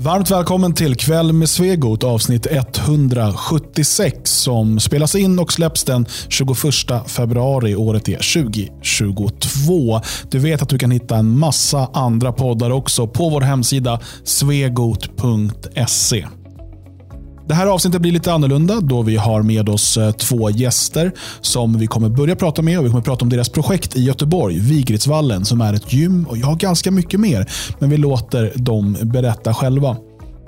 Varmt välkommen till Kväll med Svegot avsnitt 176 som spelas in och släpps den 21 februari. Året är 2022. Du vet att du kan hitta en massa andra poddar också på vår hemsida svegot.se. Det här avsnittet blir lite annorlunda då vi har med oss eh, två gäster som vi kommer börja prata med. och Vi kommer prata om deras projekt i Göteborg, Vigridsvallen, som är ett gym och jag har ganska mycket mer. Men vi låter dem berätta själva.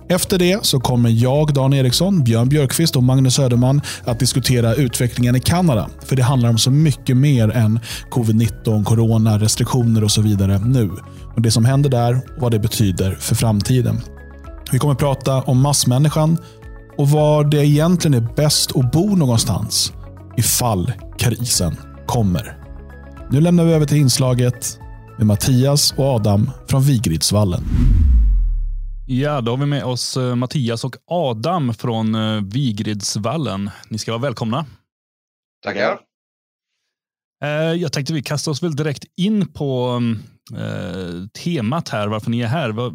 Efter det så kommer jag, Dan Eriksson, Björn Björkqvist och Magnus Söderman att diskutera utvecklingen i Kanada. För det handlar om så mycket mer än covid-19, corona, restriktioner och så vidare nu. Och Det som händer där och vad det betyder för framtiden. Vi kommer prata om massmänniskan, och var det egentligen är bäst att bo någonstans ifall krisen kommer. Nu lämnar vi över till inslaget med Mattias och Adam från Vigridsvallen. Ja, då har vi med oss eh, Mattias och Adam från eh, Vigridsvallen. Ni ska vara välkomna. Tackar. Eh, jag tänkte vi kastar oss väl direkt in på temat här, varför ni är här. Vad,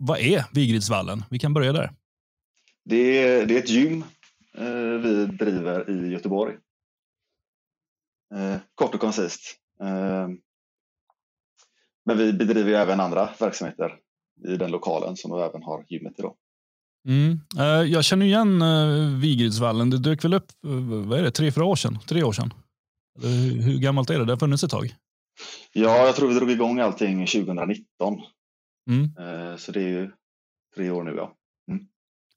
vad är Vigridsvallen? Vi kan börja där. Det är, det är ett gym eh, vi driver i Göteborg. Eh, kort och koncist. Eh, men vi bedriver även andra verksamheter i den lokalen som vi även har gymmet idag. Mm. Jag känner igen Vigridsvallen. Det dök väl upp, vad är det, tre, fyra år sedan? Tre år sedan? Hur, hur gammalt är det? Det har funnits ett tag. Ja, jag tror vi drog igång allting 2019. Mm. Så det är ju tre år nu. Ja.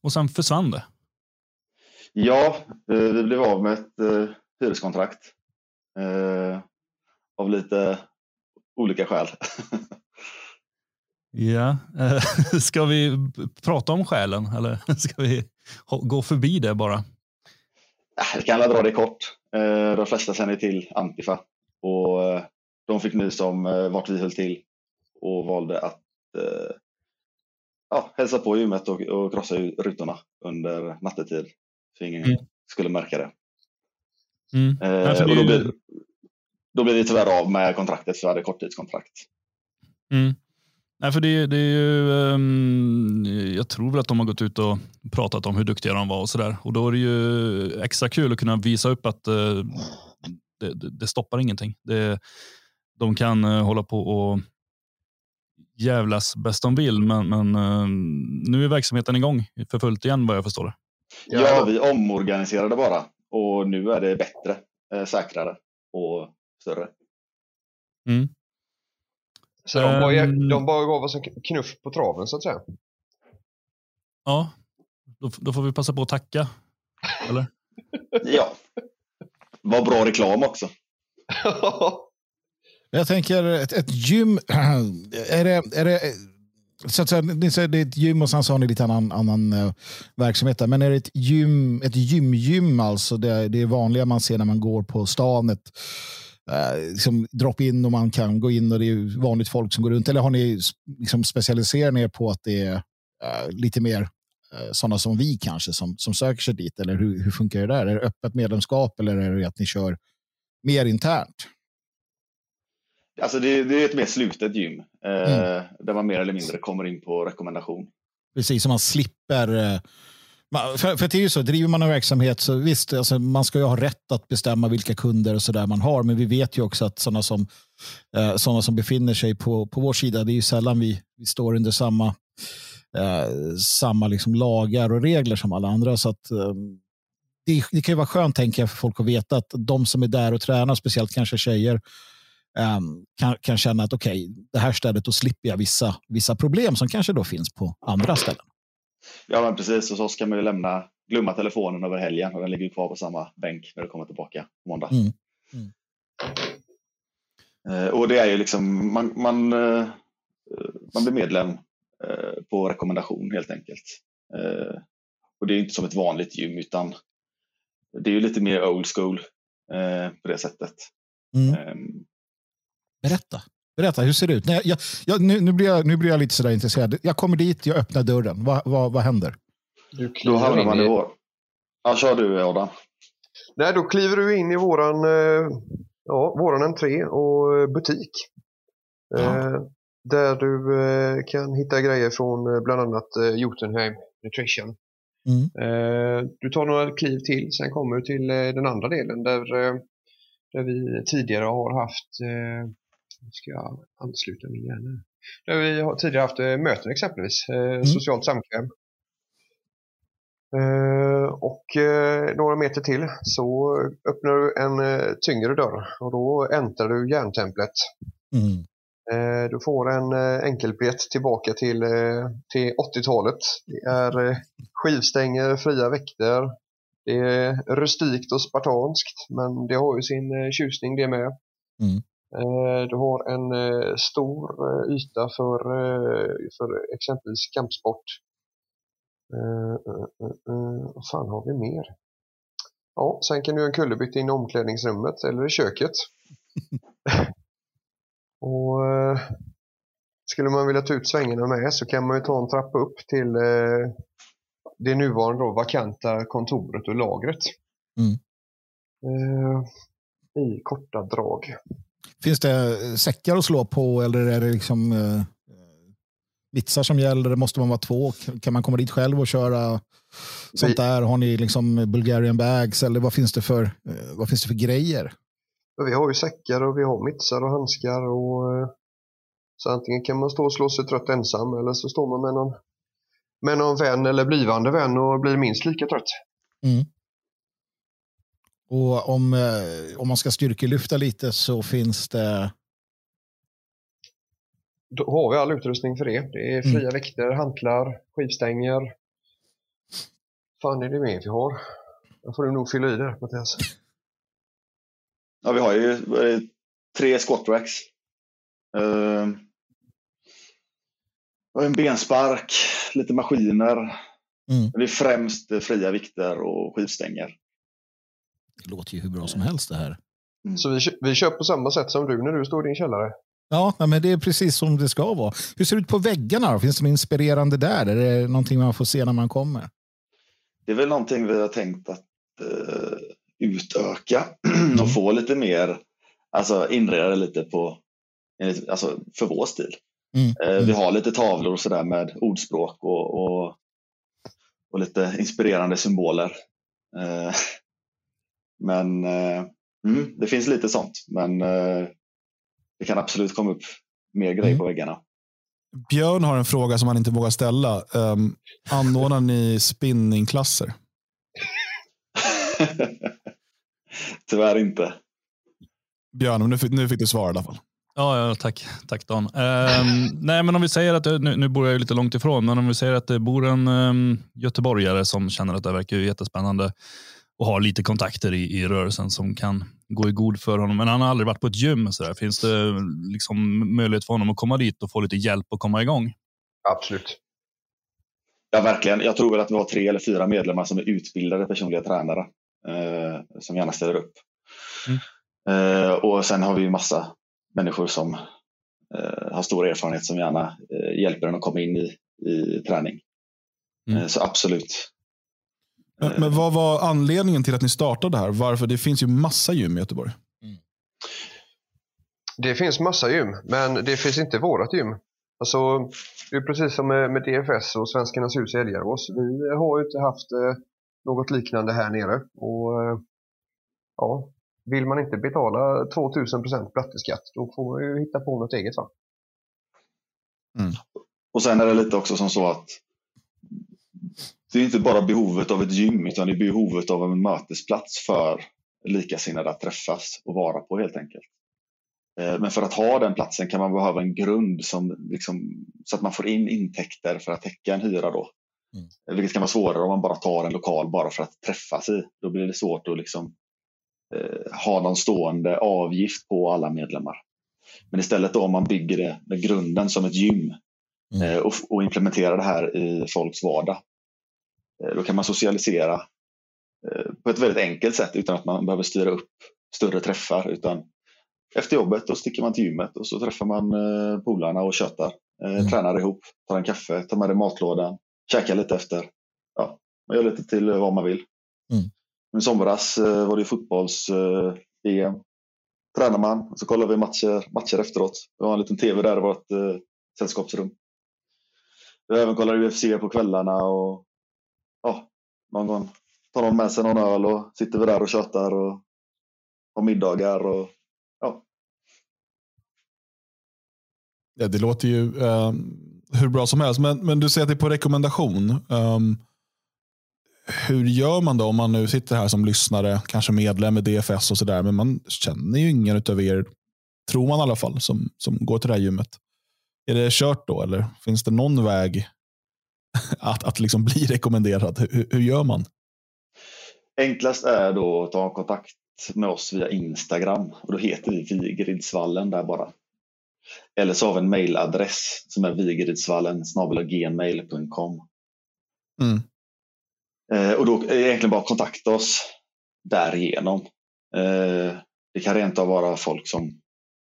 Och sen försvann det? Ja, vi blev av med ett hyreskontrakt. Av lite olika skäl. Ja, ska vi prata om skälen eller ska vi gå förbi det bara? Jag kan dra det kort. De flesta känner till Antifa och de fick nys om vart vi höll till och valde att ja, hälsa på gymmet och, och krossa rutorna under nattetid så ingen mm. skulle märka det. Mm. Eh, och då, blev, då blev vi tyvärr av med kontraktet för vi hade korttidskontrakt. Mm. Nej, för det, det är ju, um, jag tror väl att de har gått ut och pratat om hur duktiga de var och sådär. Och då är det ju extra kul att kunna visa upp att uh, det, det, det, stoppar ingenting. Det, de kan uh, hålla på och jävlas bäst de vill, men, men uh, nu är verksamheten igång för fullt igen vad jag förstår det. Ja, vi omorganiserade bara och nu är det bättre, säkrare och större. Mm. Så de, bara, ehm. de bara gav oss en knuff på traven så att säga. Ja, då, då får vi passa på att tacka. Eller? ja. Vad bra reklam också. Jag tänker ett, ett gym, är det, är det så att säga, ni säger det är ett gym och sen så har ni lite annan, annan eh, verksamhet där. Men är det ett gym, ett gymgym alltså? Det, det är vanliga man ser när man går på stan. Ett, eh, liksom drop-in och man kan gå in och det är vanligt folk som går runt. Eller har ni liksom specialiserat er på att det är eh, lite mer sådana som vi kanske som, som söker sig dit? Eller hur, hur funkar det där? Är det öppet medlemskap eller är det att ni kör mer internt? Alltså det, det är ett mer slutet gym eh, mm. där man mer eller mindre kommer in på rekommendation. Precis, så man slipper eh, för, för det är ju så, driver man en verksamhet så visst, alltså, man ska ju ha rätt att bestämma vilka kunder och så där man har. Men vi vet ju också att sådana som, eh, såna som befinner sig på, på vår sida, det är ju sällan vi, vi står under samma, eh, samma liksom lagar och regler som alla andra. Så att, eh, det, det, kan ju vara skönt tänker jag för folk att veta att de som är där och tränar, speciellt kanske tjejer, um, kan, kan känna att okej, okay, det här stället, då slipper jag vissa, vissa problem som kanske då finns på andra ställen. Ja, men precis. Och så ska man ju lämna, glömma telefonen över helgen och den ligger kvar på samma bänk när du kommer tillbaka på måndag. Mm. Mm. Uh, och det är ju liksom, man, man, uh, man blir medlem uh, på rekommendation helt enkelt. och det är inte som ett vanligt gym utan det är ju lite mer old school på det sättet. Mm. Um, Berätta. Berätta, hur ser det ut? Nej, jag, jag, nu, nu, blir jag, nu blir jag lite sådär intresserad. Jag kommer dit, jag öppnar dörren. Va, va, vad händer? Då hamnar man i vår... Ja, kör du Adam. Nej, då kliver du in i våran, eh, ja, våran entré och butik. Ja. Eh, Där du kan hitta grejer från bland annat Jotunheim Nutrition. Mm. Du tar några kliv till, sen kommer du till den andra delen där, där vi tidigare har haft, ska jag ansluta min hjärna, där vi har tidigare haft möten exempelvis, mm. socialt samkväm. Uh, och några meter till så öppnar du en tyngre dörr och då äntrar du järntemplet. Mm. du får en enkelbiljett tillbaka till, till 80-talet. Det är skivstänger, fria väkter. Det är rustikt och spartanskt men det har ju sin tjusning det med. Mm. Du har en stor yta för, för exempelvis kampsport vad fan har vi mer? Ja, sen kan du göra en kullerbytta in i omklädningsrummet eller i köket. och Skulle man vilja ta ut svängarna med så kan man ju ta en trappa upp till det nuvarande då, vakanta kontoret och lagret. Mm. I korta drag. Finns det säckar att slå på eller är det liksom vitsar som gäller? Det måste man vara två? Kan man komma dit själv och köra sånt där? Har ni liksom Bulgarian bags eller vad finns det för, eh, vad finns det för grejer? Vi har ju säckar och vi har mittsar och handskar. Och, eh, så antingen kan man stå och slå sig trött ensam eller så står man med någon, med någon vän eller blivande vän och blir minst lika trött. Mm. Och om, eh, om man ska styrkelyfta lite så finns det då har vi all utrustning för det. Det är fria mm. väkter, hantlar, skivstänger. fan är det mer vi har? Jag får du nog fylla i det, Mattias. Ja, vi har ju tre squatracks. Uh, en benspark, lite maskiner. Mm. Det är främst fria vikter och skivstänger. Det låter ju hur bra som helst det här. Mm. Så vi, vi kör på samma sätt som du när du står i din källare? Ja, men det är precis som det ska vara. Hur ser det ut på väggarna? Finns det något inspirerande där? Är det någonting man får se när man kommer? Det är väl någonting vi har tänkt att uh, utöka mm. och få lite mer, alltså inreda det lite på, alltså för vår stil. Mm. Uh, vi har lite tavlor och sådär med ordspråk och, och, och, lite inspirerande symboler. Uh, men mm, det finns lite sånt. Men det kan absolut komma upp mer grejer mm. på väggarna. Björn har en fråga som han inte vågar ställa. Um, anordnar ni spinningklasser? Tyvärr inte. Björn, nu fick, nu fick du svara i alla fall. Ja, ja tack, tack Dan. Um, nej, men om vi säger att, nu, nu bor jag lite långt ifrån, men om vi säger att det bor en um, göteborgare som känner att det verkar jättespännande och har lite kontakter i, i rörelsen som kan gå i god för honom. Men han har aldrig varit på ett gym. Så där. Finns det liksom möjlighet för honom att komma dit och få lite hjälp att komma igång? Absolut. Ja, verkligen. Jag tror väl att vi har tre eller fyra medlemmar som är utbildade personliga tränare eh, som gärna ställer upp. Mm. Eh, och sen har vi massa människor som eh, har stor erfarenhet som gärna eh, hjälper en att komma in i, i träning. Mm. Eh, så absolut, men, men, vad var anledningen till att ni startade här? Varför? Det finns ju massa gym i Göteborg. Mm. Det finns massa gym, men det finns inte vårat gym. Alltså, det är precis som med, med DFS och Svenskarnas hus i Älgarås. Vi har ju inte haft eh, något liknande här nere. Och, eh, ja, vill man inte betala 2000% platteskatt, då får man ju hitta på något eget. Va? Mm. Och sen är det lite också som så att det är inte bara behovet av ett gym utan det är behovet av en mötesplats för likasinnade att träffas och vara på helt enkelt. Eh, men för att ha den platsen kan man behöva en grund som liksom, så att man får in intäkter för att täcka en hyra. Då. Mm. Vilket kan vara svårare om man bara tar en lokal bara för att träffas i. Då blir det svårt att liksom, eh, ha någon stående avgift på alla medlemmar. Men istället då om man bygger det med grunden som ett gym mm. eh, och, och implementerar det här i folks vardag Eh, då kan man socialisera eh, på ett väldigt enkelt sätt utan att man behöver styra upp större träffar. Utan efter jobbet då sticker man till gymmet och så träffar man eh, polarna och tjötar. Mm. Tränar ihop, tar en kaffe, tar med det matlådan, käkar lite efter. Ja, man gör lite till vad man vill. Mm. I somras var det fotbolls-EM. Tränar man så kollar vi matcher, matcher efteråt. Vi har en liten tv där i vårt sällskapsrum. Vi även kollar UFC på kvällarna och ja, någon gång tar de med sig någon öl och sitter vi där och tjötar och har middagar och ja. ja det låter ju eh, hur bra som helst, men, men du säger att det är på rekommendation. Um, hur gör man då om man nu sitter här som lyssnare, kanske medlem i DFS och sådär, men man känner ju ingen av er, tror man i alla fall, som, som går till det här gymmet. Är det kört då eller finns det någon väg att, att liksom bli rekommenderad? Hur, hur gör man? Enklast är då att ta kontakt med oss via Instagram och då heter vi Vigridsvallen där bara. Eller så har vi en mailadress som är vigridsvallen gmail.com. Mm. Eh, och då är egentligen bara kontakta oss därigenom. Eh, det kan rent av vara folk som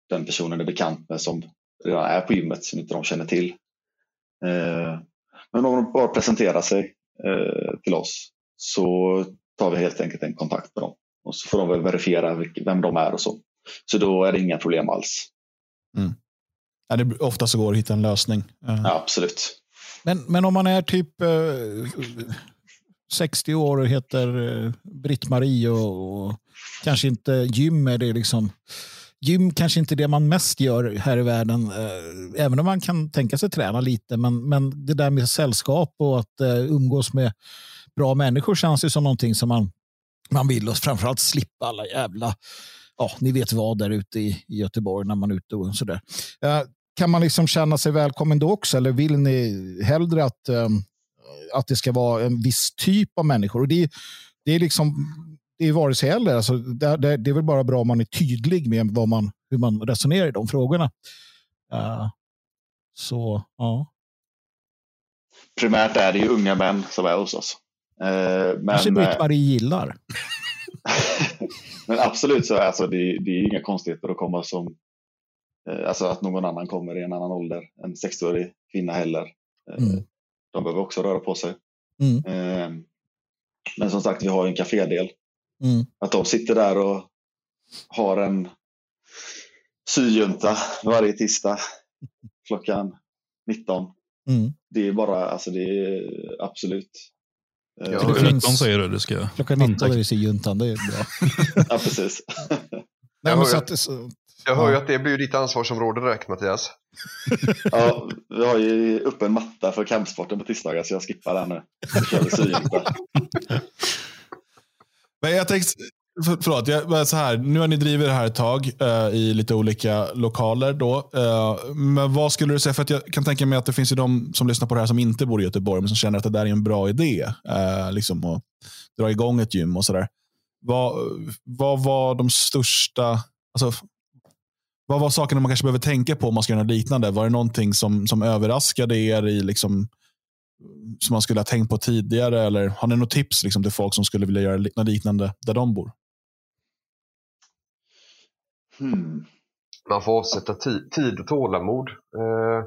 den personen är bekant med som redan är på gymmet som inte de känner till. Eh, men om de bara presenterar sig eh, till oss så tar vi helt enkelt en kontakt med dem och så får de väl verifiera vem de är och så. Så då är det inga problem alls. Mm. Ja, det ofta så går att hitta en lösning. Ja, absolut. Men, men om man är typ eh, 60 år och heter eh, Britt-Marie och, och, kanske inte gym är det liksom gym kanske inte är det man mest gör här i världen. Eh, även om man kan tänka sig träna lite. Men, men det där med sällskap och att eh, umgås med bra människor känns ju som någonting som man, man vill. Och framförallt slippa alla jävla, ja, ni vet vad där ute i, i Göteborg när man är ute och sådär. Eh, kan man liksom känna sig välkommen då också? Eller vill ni hellre att, eh, att det ska vara en viss typ av människor? Och det, det är liksom är vare sig eller. Alltså, det, det, det, är väl bara bra om man är tydlig med vad man, hur man resonerar i de frågorna. Uh, så, ja. Primärt är det ju unga män som är hos oss. Uh, men, Kanske Britt-Marie gillar. men absolut så är alltså, det, det är inga konstigheter att komma som alltså att någon annan kommer i en annan ålder. En 60-årig kvinna heller. Mm. De behöver också röra på sig. Mm. Men som sagt, vi har en kafédel Mm. Att de sitter där och har en syjunta varje tisdag klockan 19. Mm. Det är bara, alltså det är absolut. Ja, det finns... 19 säger du, det ska Klockan 19 är det syjuntan, det är bra. ja, precis. Nej, men så att, så, jag hör ju att det blir ditt ansvarsområde direkt Mattias. ja, vi har ju uppe en matta för kampsporten på tisdagar så jag skippar den nu. Så kör vi syjunta. Men jag tänkte, för, förlåt, jag, så här, nu har ni drivit det här ett tag uh, i lite olika lokaler. Då. Uh, men vad skulle du säga, för att jag kan tänka mig att det finns ju de som lyssnar på det här som inte bor i Göteborg, men som känner att det där är en bra idé. Uh, liksom att dra igång ett gym och sådär. Vad, vad var de största, alltså, vad var sakerna man kanske behöver tänka på om man ska göra något liknande? Var det någonting som, som överraskade er i liksom, som man skulle ha tänkt på tidigare? Eller har ni något tips liksom, till folk som skulle vilja göra något liknande där de bor? Hmm. Man får avsätta tid och tålamod. Eh,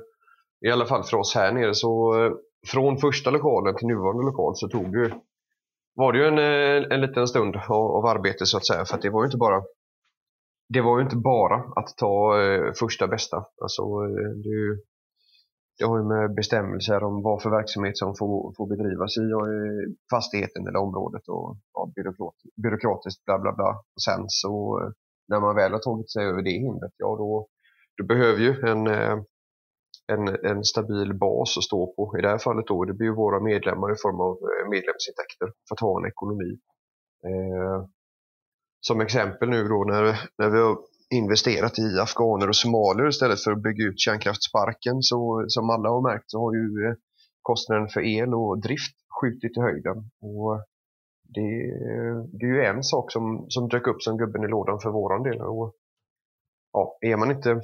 I alla fall för oss här nere. så eh, Från första lokalen till nuvarande lokal så tog det, var det ju en, eh, en liten stund av, av arbete så att säga. För att det var ju inte bara det var ju inte bara att ta eh, första bästa. Alltså, eh, det, det har ju med bestämmelser om vad för verksamhet som får, får bedrivas i eh, fastigheten eller området och ja, byråkrat, byråkratiskt bla bla bla. Och sen så eh, när man väl har tagit sig över det hindret, ja då, då behöver ju en, eh, en, en stabil bas att stå på. I det här fallet då, det blir ju våra medlemmar i form av medlemsintäkter för att ha en ekonomi. Eh, som exempel nu då när, när vi har investerat i afghaner och somalier istället för att bygga ut kärnkraftsparken. Så som alla har märkt så har ju eh, kostnaden för el och drift skjutit i höjden. Och det, det är ju en sak som, som dök upp som gubben i lådan för våran del. Och, ja, är man inte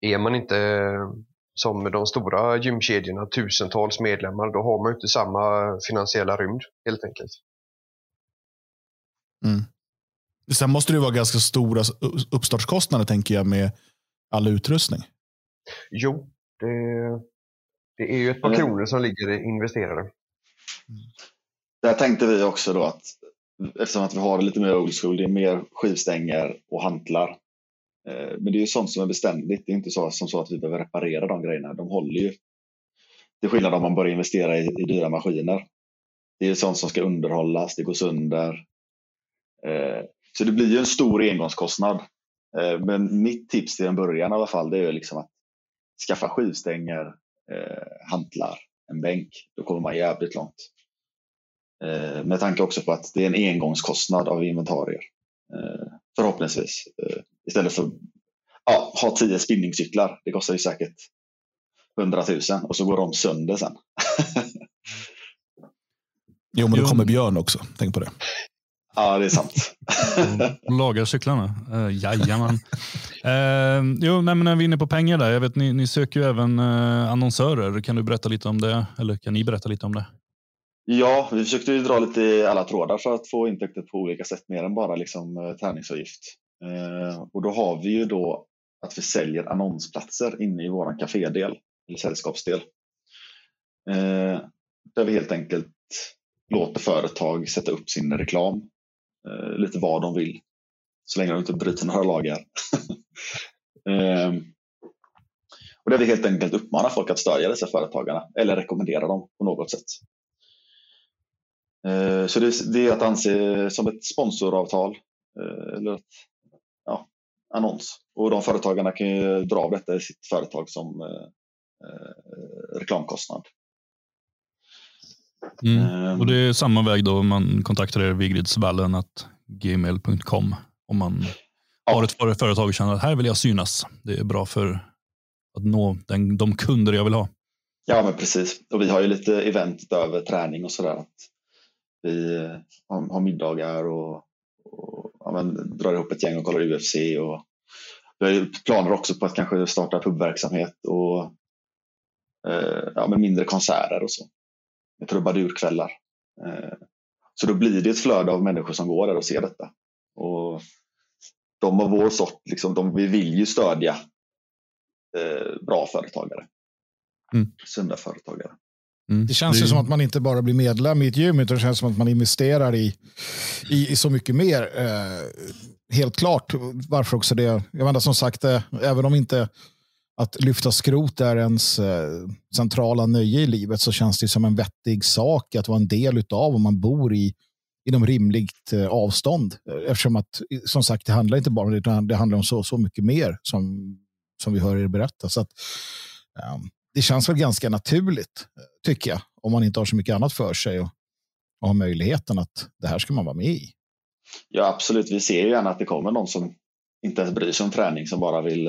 är man inte eh, som de stora gymkedjorna, tusentals medlemmar, då har man inte samma finansiella rymd helt enkelt. Mm. Sen måste det vara ganska stora uppstartskostnader tänker jag med all utrustning. Jo, det, det är ju ett par kronor som ligger investerade. Mm. Där tänkte vi också då att eftersom att vi har lite mer old school, det är mer skivstänger och hantlar. Eh, men det är ju sånt som är beständigt. Det är inte så, som så att vi behöver reparera de grejerna. De håller ju. Det är skillnad om man börjar investera i, i dyra maskiner. Det är sånt som ska underhållas, det går sönder. Så det blir ju en stor engångskostnad. Eh, men mitt tips till en början i alla fall, det är liksom att skaffa skivstänger, eh, hantlar, en bänk. Då kommer man jävligt långt. Eh, med tanke också på att det är en engångskostnad av inventarier. Eh, förhoppningsvis. Eh, istället för ja, ha tio spinningcyklar. Det kostar ju säkert 100 000 och så går de sönder sen. jo, men då kommer Björn också. Tänk på det. Ja, det är sant. Lagar cyklarna. Uh, jajamän. uh, jo, nej, men när vi är inne på pengar där. Jag vet, ni, ni söker ju även uh, annonsörer. Kan du berätta lite om det? Eller kan ni berätta lite om det? Ja, vi försökte ju dra lite i alla trådar för att få intäkter på olika sätt mer än bara liksom, uh, träningsavgift. Uh, och då har vi ju då att vi säljer annonsplatser inne i vår kafédel, eller sällskapsdel. Uh, där vi helt enkelt låter företag sätta upp sin reklam eh, lite vad de vill. Så länge de inte bryter några lagar. eh, och där vi helt enkelt uppmanar folk att stödja dessa företagarna eller rekommendera dem på något sätt. Eh, så det, det, är att anse som ett sponsoravtal eh, eller ett ja, annons. Och de företagarna kan ju dra av detta i sitt företag som eh, eh, reklamkostnad. Mm. Um, och det är samma väg då man kontaktar er vigridsvallen gmail.com om man ja. har ett företag och känner att här vill jag synas. Det är bra för att nå den, de kunder jag vill ha. Ja, men precis. Och vi har ju lite event över träning och sådär. Vi har, har middagar och, och ja, men, drar ihop ett gäng och kollar UFC. Och vi har ju planer också på att kanske starta pubverksamhet och eh, ja, men mindre konserter och så trubadurkvällar. Eh, så då blir det ett flöde av människor som går där och ser detta. Och de av vår sort, liksom, de, vi vill ju stödja eh, bra företagare. Mm. Sunda företagare. Mm. Det känns ju som att man inte bara blir medlem i ett gym, utan det känns som att man investerar i, i, i så mycket mer. Eh, helt klart, varför också det. Jag menar som sagt, eh, även om inte att lyfta skrot är ens eh, centrala nöje i livet så känns det som en vettig sak att vara en del av om man bor i inom rimligt eh, avstånd. Eftersom att, eh, som sagt, det handlar inte bara om det, utan det handlar om så, så mycket mer som, som vi hör er berätta. Så att, um, det känns väl ganska naturligt, tycker jag, om man inte har så mycket annat för sig och, och har möjligheten att det här ska man vara med i. Ja, absolut. Vi ser ju gärna att det kommer någon som inte ens bryr sig om träning, som bara vill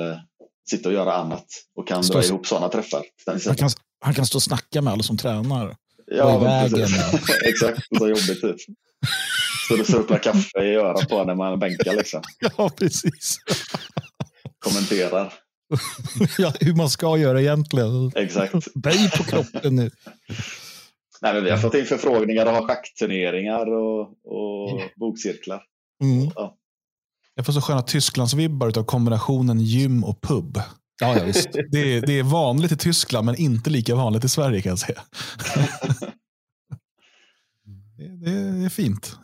sitta och göra annat och kan stå... dra ihop sådana träffar. Han kan, han kan stå och snacka med alla som tränar. Ja, vägen. Exakt, så jobbigt typ. Så du sörplar kaffe i örat på när man bänkar liksom. Ja, precis. Kommenterar. ja, hur man ska göra egentligen. Exakt. Böj på kroppen nu. Nej, men vi har fått in förfrågningar och har schackturneringar och, och bokcirklar. Mm. Ja. Jag får så sköna Tysklandsvibbar av kombinationen gym och pub. Ja, ja, visst. Det, är, det är vanligt i Tyskland, men inte lika vanligt i Sverige kan jag säga. det, är fint.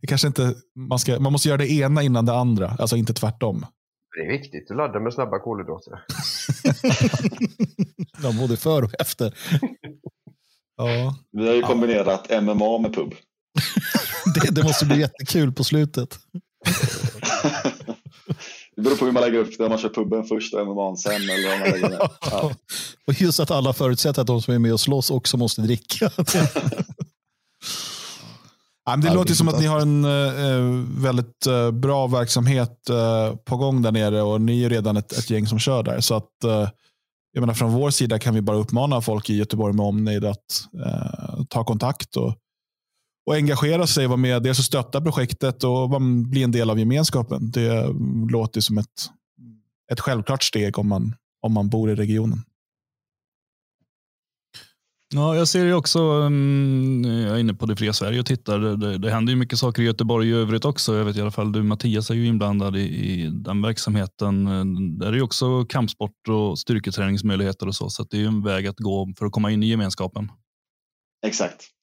Det kanske inte, man, ska, man måste göra det ena innan det andra, alltså inte tvärtom. Det är viktigt att ladda med snabba kolhydrater. ja, både för och efter. Ja. Vi har ju kombinerat MMA med pub. det, det måste bli jättekul på slutet. Det beror på hur man lägger upp det. Om man kör puben först och MMA sen. Eller man lägger. Ja. Och just att alla förutsätter att de som är med och slåss också måste dricka. Ja, det låter som att ni har en uh, väldigt uh, bra verksamhet uh, på gång där nere och ni är redan ett, ett gäng som kör där. Så att, jag menar, från vår sida kan vi bara uppmana folk i Göteborg med omnejd att ta kontakt och och engagera sig, vara med, dels att stötta projektet och bli en del av gemenskapen. Det låter som ett, ett självklart steg om man, om man bor i regionen. Ja, jag ser ju också, mm, jag är inne på det fria Sverige och tittar. Det, det händer ju mycket saker i Göteborg i övrigt också. Jag vet i alla fall du Mattias är ju inblandad i, i den verksamheten. Där är ju också kampsport och styrketräningsmöjligheter och så. Så det är ju en väg att gå för att komma in i gemenskapen. Exakt.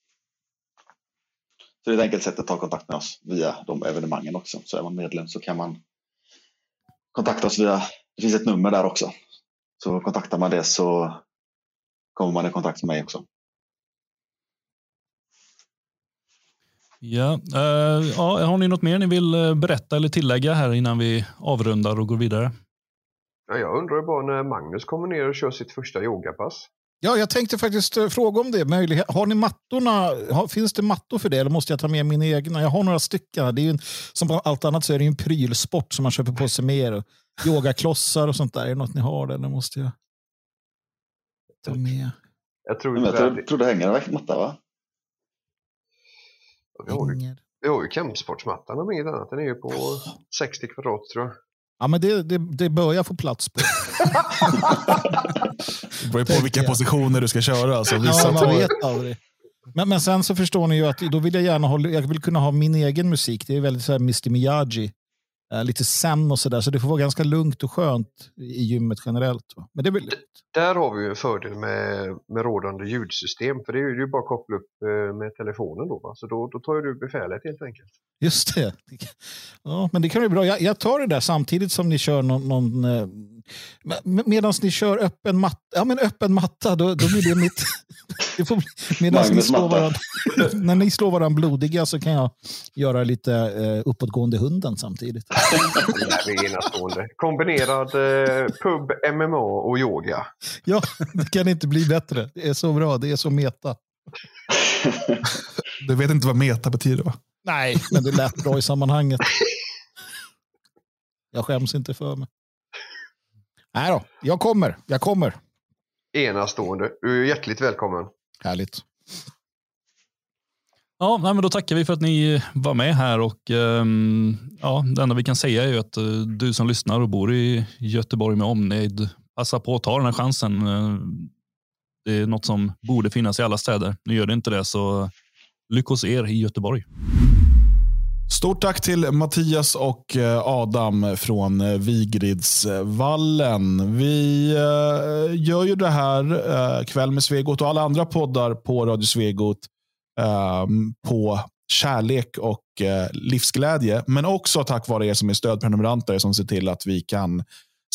Så det är ett enkelt sätt att ta kontakt med oss via de evenemangen också. Så är man medlem så kan man kontakta oss via, det finns ett nummer där också. Så kontaktar man det så kommer man i kontakt med mig också. Ja, uh, ja, har ni något mer ni vill eh, berätta eller tillägga här innan vi avrundar och går vidare? Ja, jag undrar bara när Magnus kommer ner och kör sitt första yogapass. Ja, jag tänkte faktiskt eh, fråga om det. Möjlighet, har ni mattorna? Finns det mattor för det eller måste jag ta med mina egna? Jag har några stycken. Det är en, som allt annat så är det en prylsport som man köper på sig mer. Yogaklossar och sånt där. Är det något ni har eller måste jag ta med? Jag tror, jag tror, tror det hänger en matta va? Vi har ju, vi har ju campsportsmattan om inget annat. Den är ju på 60 kvadrat tror jag. Ja, men det, det, det börjar få plats på. det beror på vilka positioner du ska köra. Alltså, vissa ja, man vet aldrig. Men, men sen så förstår ni ju att då vill jag gärna ha, jag vill kunna ha min egen musik. Det är väldigt så här Mr Miyagi. Eh, lite zen och sådär. Så det får vara ganska lugnt och skönt i gymmet generellt. Men det väl... Där har vi ju en fördel med, med rådande ljudsystem. För det är ju bara att koppla upp eh, med telefonen då. Va? Så då, då tar du befälet helt enkelt. Just det. Ja, men det kan bli bra. Jag, jag tar det där samtidigt som ni kör någon, någon eh, Medan ni kör öppen matta, ja, men öppen matta då, då blir det mitt... det får, medans ni slår varandra, när ni slår varandra blodiga så kan jag göra lite eh, uppåtgående hunden samtidigt. Kombinerad eh, pub, MMA och yoga. Ja, det kan inte bli bättre. Det är så bra, det är så meta. Du vet inte vad meta betyder va? Nej, men det lät bra i sammanhanget. Jag skäms inte för mig. Nej då, jag kommer. Jag kommer. Enastående. Du är hjärtligt välkommen. Härligt. Ja, men då tackar vi för att ni var med här och um, ja, det enda vi kan säga är ju att uh, du som lyssnar och bor i Göteborg med omnejd, passa på att ta den här chansen. Uh, det är något som borde finnas i alla städer. Nu gör det inte det, så lycka hos er i Göteborg. Stort tack till Mattias och eh, Adam från eh, Vigridsvallen. Vi eh, gör ju det här kväll med Svegot och alla andra poddar på Radio Svegot ehm, på kärlek och livsglädje. Men också tack vare er som är stödprenumeranter som ser till att vi kan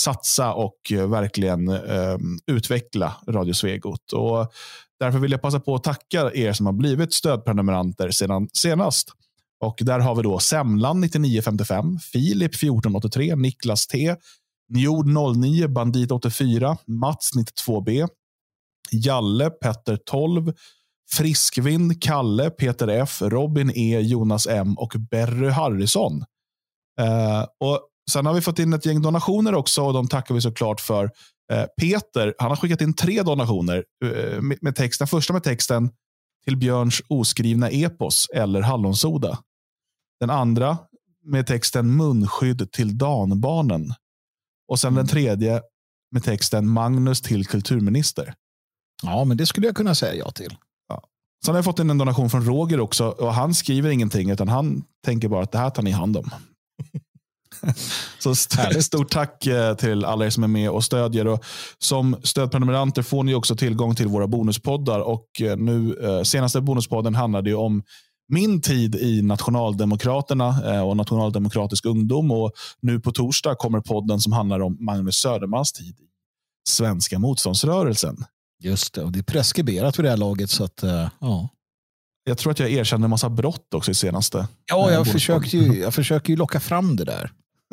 satsa och verkligen ehm, utveckla Radio Svegot. Och därför vill jag passa på att tacka er som har blivit stödprenumeranter sedan senast. Och där har vi då Semlan 9955, Filip 1483, Niklas T, Njord 09, Bandit 84, Mats 92B, Jalle, Petter 12, Friskvind, Kalle, Peter F, Robin E, Jonas M och Berry Harrison. Eh, och Sen har vi fått in ett gäng donationer också och de tackar vi såklart för. Eh, Peter han har skickat in tre donationer eh, med, med texten. Första med texten till Björns oskrivna epos eller hallonsoda. Den andra med texten munskydd till danbarnen. Och sen mm. den tredje med texten Magnus till kulturminister. Ja, men det skulle jag kunna säga ja till. Ja. Sen har jag fått in en donation från Roger också och han skriver ingenting utan han tänker bara att det här tar ni hand om. Så st stort tack eh, till alla er som är med och stödjer. Och som stödprenumeranter får ni också tillgång till våra bonuspoddar. Och eh, nu, eh, senaste bonuspodden handlade om min tid i Nationaldemokraterna och Nationaldemokratisk ungdom. Och nu på torsdag kommer podden som handlar om Magnus Södermans tid i svenska motståndsrörelsen. Just det, och det är preskriberat vid det här laget. Så att, ja. Jag tror att jag erkände en massa brott också i senaste. Ja, jag, försökte ju, jag försöker ju locka fram det där.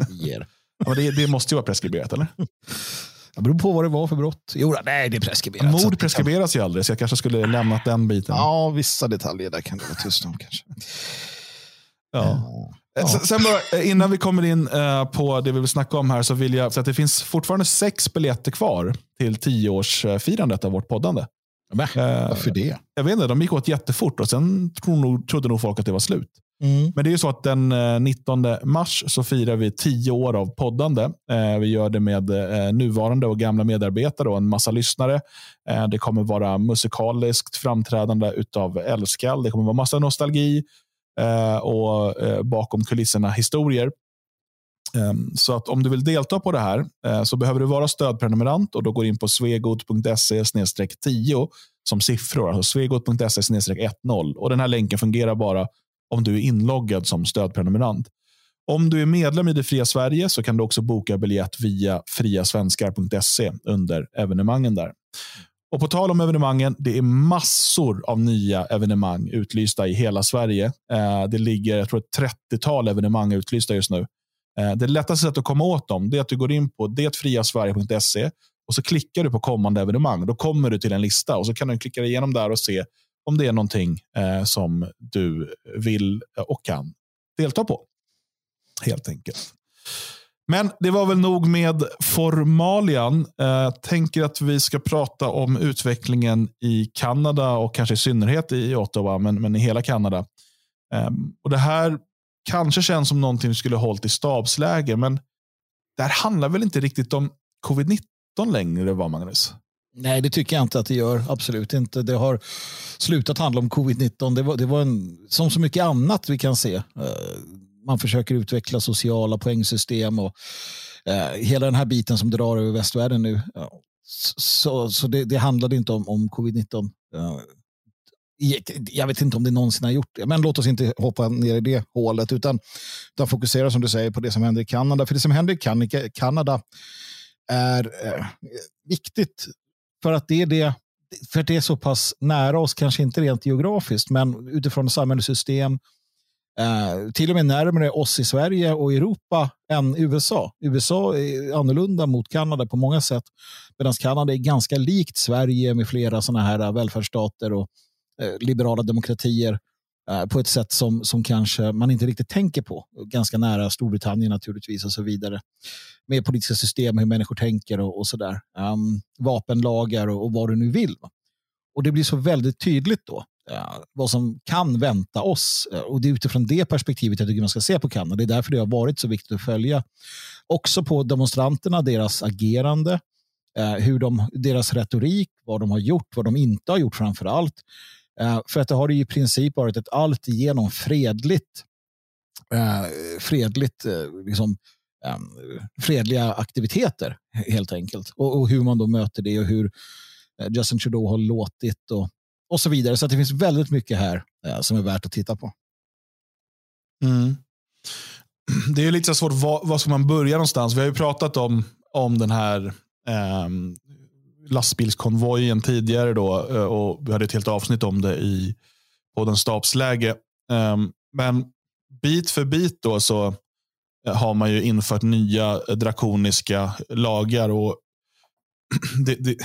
Ger. ja, det, det måste ju vara preskriberat, eller? Det beror på vad det var för brott. Jo, nej, det är preskriberat. Mord preskriberas kan... ju aldrig, så jag kanske skulle lämnat den biten. Ja, vissa detaljer där kan det vara tyst om kanske. Ja. ja. Sen bara, eh, innan vi kommer in uh, på det vi vill snacka om här så vill jag säga att det finns fortfarande sex biljetter kvar till tioårsfirandet av vårt poddande. Men, varför det? Jag vet inte, de gick åt jättefort och sen trodde nog folk att det var slut. Mm. Men det är ju så att den eh, 19 mars så firar vi tio år av poddande. Eh, vi gör det med eh, nuvarande och gamla medarbetare och en massa lyssnare. Det kommer vara musikaliskt framträdande utav Älskall. Det kommer vara massa nostalgi och bakom kulisserna historier. Ehm, så att om du vill delta på det här så behöver du vara stödprenumerant och då går du in på svegot.se 10 som siffror, alltså svegot.se 10 och den här länken fungerar bara om du är inloggad som stödprenumerant. Om du är medlem i det fria Sverige så kan du också boka biljett via friasvenskar.se under evenemangen där. Och på tal om evenemangen, det är massor av nya evenemang utlysta i hela Sverige. Eh, det ligger jag tror, ett 30-tal evenemang utlysta just nu. Eh, det lättaste sättet att komma åt dem är att du går in på detfriasverige.se och så klickar du på kommande evenemang. Då kommer du till en lista och så kan du klicka igenom där och se om det är någonting eh, som du vill och kan delta på. Helt enkelt. Men det var väl nog med formalian. Eh, tänker att vi ska prata om utvecklingen i Kanada och kanske i synnerhet i Ottawa, men, men i hela Kanada. Eh, och Det här kanske känns som någonting vi skulle hållit i stabsläge, men det här handlar väl inte riktigt om covid-19 längre, va Magnus? Nej, det tycker jag inte att det gör. Absolut inte. Det har slutat handla om covid-19. Det var, det var en, som så mycket annat vi kan se. Eh, man försöker utveckla sociala poängsystem och eh, hela den här biten som drar över västvärlden nu. Så så det, det handlade inte om, om covid-19. Jag vet inte om det någonsin har gjort det, men låt oss inte hoppa ner i det hålet utan, utan fokusera som du säger på det som händer i Kanada. För det som händer i Kanada är eh, viktigt för att det är det för det är så pass nära oss, kanske inte rent geografiskt, men utifrån samhällssystem, Eh, till och med närmare oss i Sverige och Europa än USA. USA är annorlunda mot Kanada på många sätt, medan Kanada är ganska likt Sverige med flera sådana här välfärdsstater och eh, liberala demokratier Eh, på ett sätt som, som kanske man inte riktigt tänker på. Ganska nära Storbritannien naturligtvis och så vidare. Med politiska system, hur människor tänker och, och sådär. Um, vapenlagar och, och vad du nu vill. Och det blir så väldigt tydligt då eh, vad som kan vänta oss. Uh, och Det är utifrån det perspektivet jag tycker man ska se på Kanada. Det är därför det har varit så viktigt att följa. Också på demonstranterna, deras agerande, uh, hur de, deras retorik, vad de har gjort, vad de inte har gjort framför allt. Eh, för att det har i princip varit ett alltigenom fredligt, eh, fredligt eh, liksom, ehm, fredliga aktiviteter helt enkelt. Och, och hur man då möter det och hur Justin Trudeau har låtit och och så vidare. Så det finns väldigt mycket här eh, som är värt att titta på. Mm. Det är lite svårt, var, var ska man börja någonstans? Vi har ju pratat om, om den här eh, lastbilskonvojen tidigare då, eh, och vi hade ett helt avsnitt om det i podden Stabsläge. Ehm, men bit för bit då så eh, har man ju infört nya drakoniska lagar. och det, det,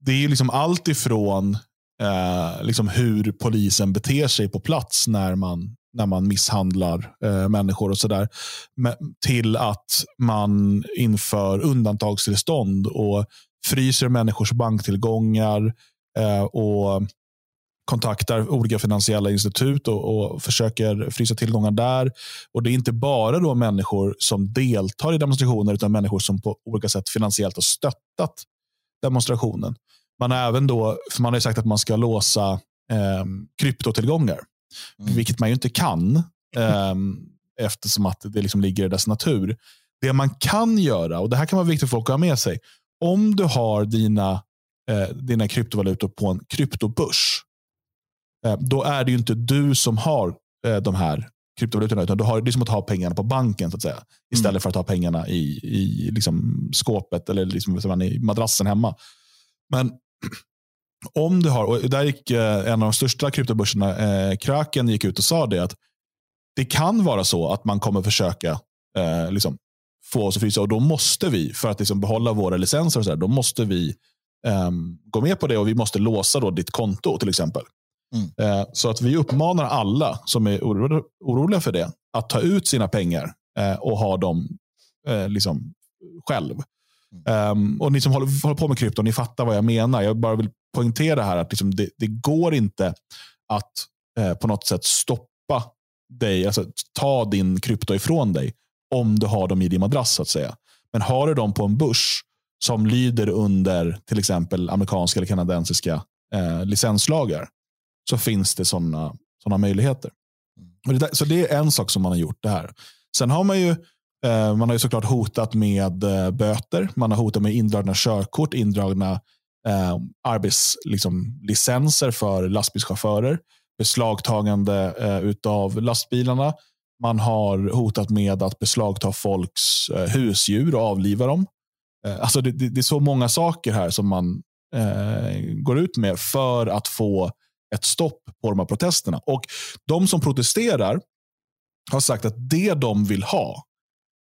det är liksom allt ifrån eh, liksom hur polisen beter sig på plats när man, när man misshandlar eh, människor och sådär. Till att man inför undantagstillstånd och fryser människors banktillgångar eh, och kontaktar olika finansiella institut och, och, försöker frysa tillgångar där. Och Det är inte bara då människor som deltar i demonstrationer utan människor som på olika sätt finansiellt har stöttat demonstrationen. Man har även då, för man har sagt att man ska låsa eh, kryptotillgångar, mm. vilket man ju inte kan eh, eftersom att det liksom ligger i dess natur. Det man kan göra, och det här kan vara viktigt för folk att ha med sig, om du har dina, eh, dina kryptovalutor på en kryptobörs, eh, då är det ju inte du som har eh, de här kryptovalutorna, utan du har, det är som att ha pengarna på banken så att säga. Istället mm. för att ha pengarna i, i liksom skåpet eller liksom, i madrassen hemma. Men om du har, och där gick eh, en av de största kryptobörserna, eh, Kraken, gick ut och sa det att det kan vara så att man kommer försöka eh, liksom, få oss att frysa och då måste vi, för att liksom behålla våra licenser, och så där, då måste vi eh, gå med på det och vi måste låsa då ditt konto till exempel. Mm. Eh, så att vi uppmanar alla som är oroliga för det att ta ut sina pengar eh, och ha dem eh, liksom själv. Um, och ni som håller, håller, på med krypto, ni fattar vad jag menar. Jag bara vill poängtera här att liksom det, det, går inte att på något sätt stoppa dig, alltså ta din krypto ifrån dig om du har dem i din madrass så att säga. Men har du dem på en börs som lyder under till exempel amerikanska eller kanadensiska eh, licenslagar så finns det sådana såna möjligheter. Och det där, så det är en sak som man har gjort det här. Sen har man ju Eh, man har ju såklart hotat med eh, böter. Man har hotat med indragna körkort, indragna eh, arbetslicenser liksom, för lastbilschaufförer, beslagtagande eh, utav lastbilarna man har hotat med att beslagta folks eh, husdjur och avliva dem. Eh, alltså det, det, det, är så många saker här som man eh, går ut med för att få ett stopp på de här protesterna. Och De som protesterar har sagt att det de vill ha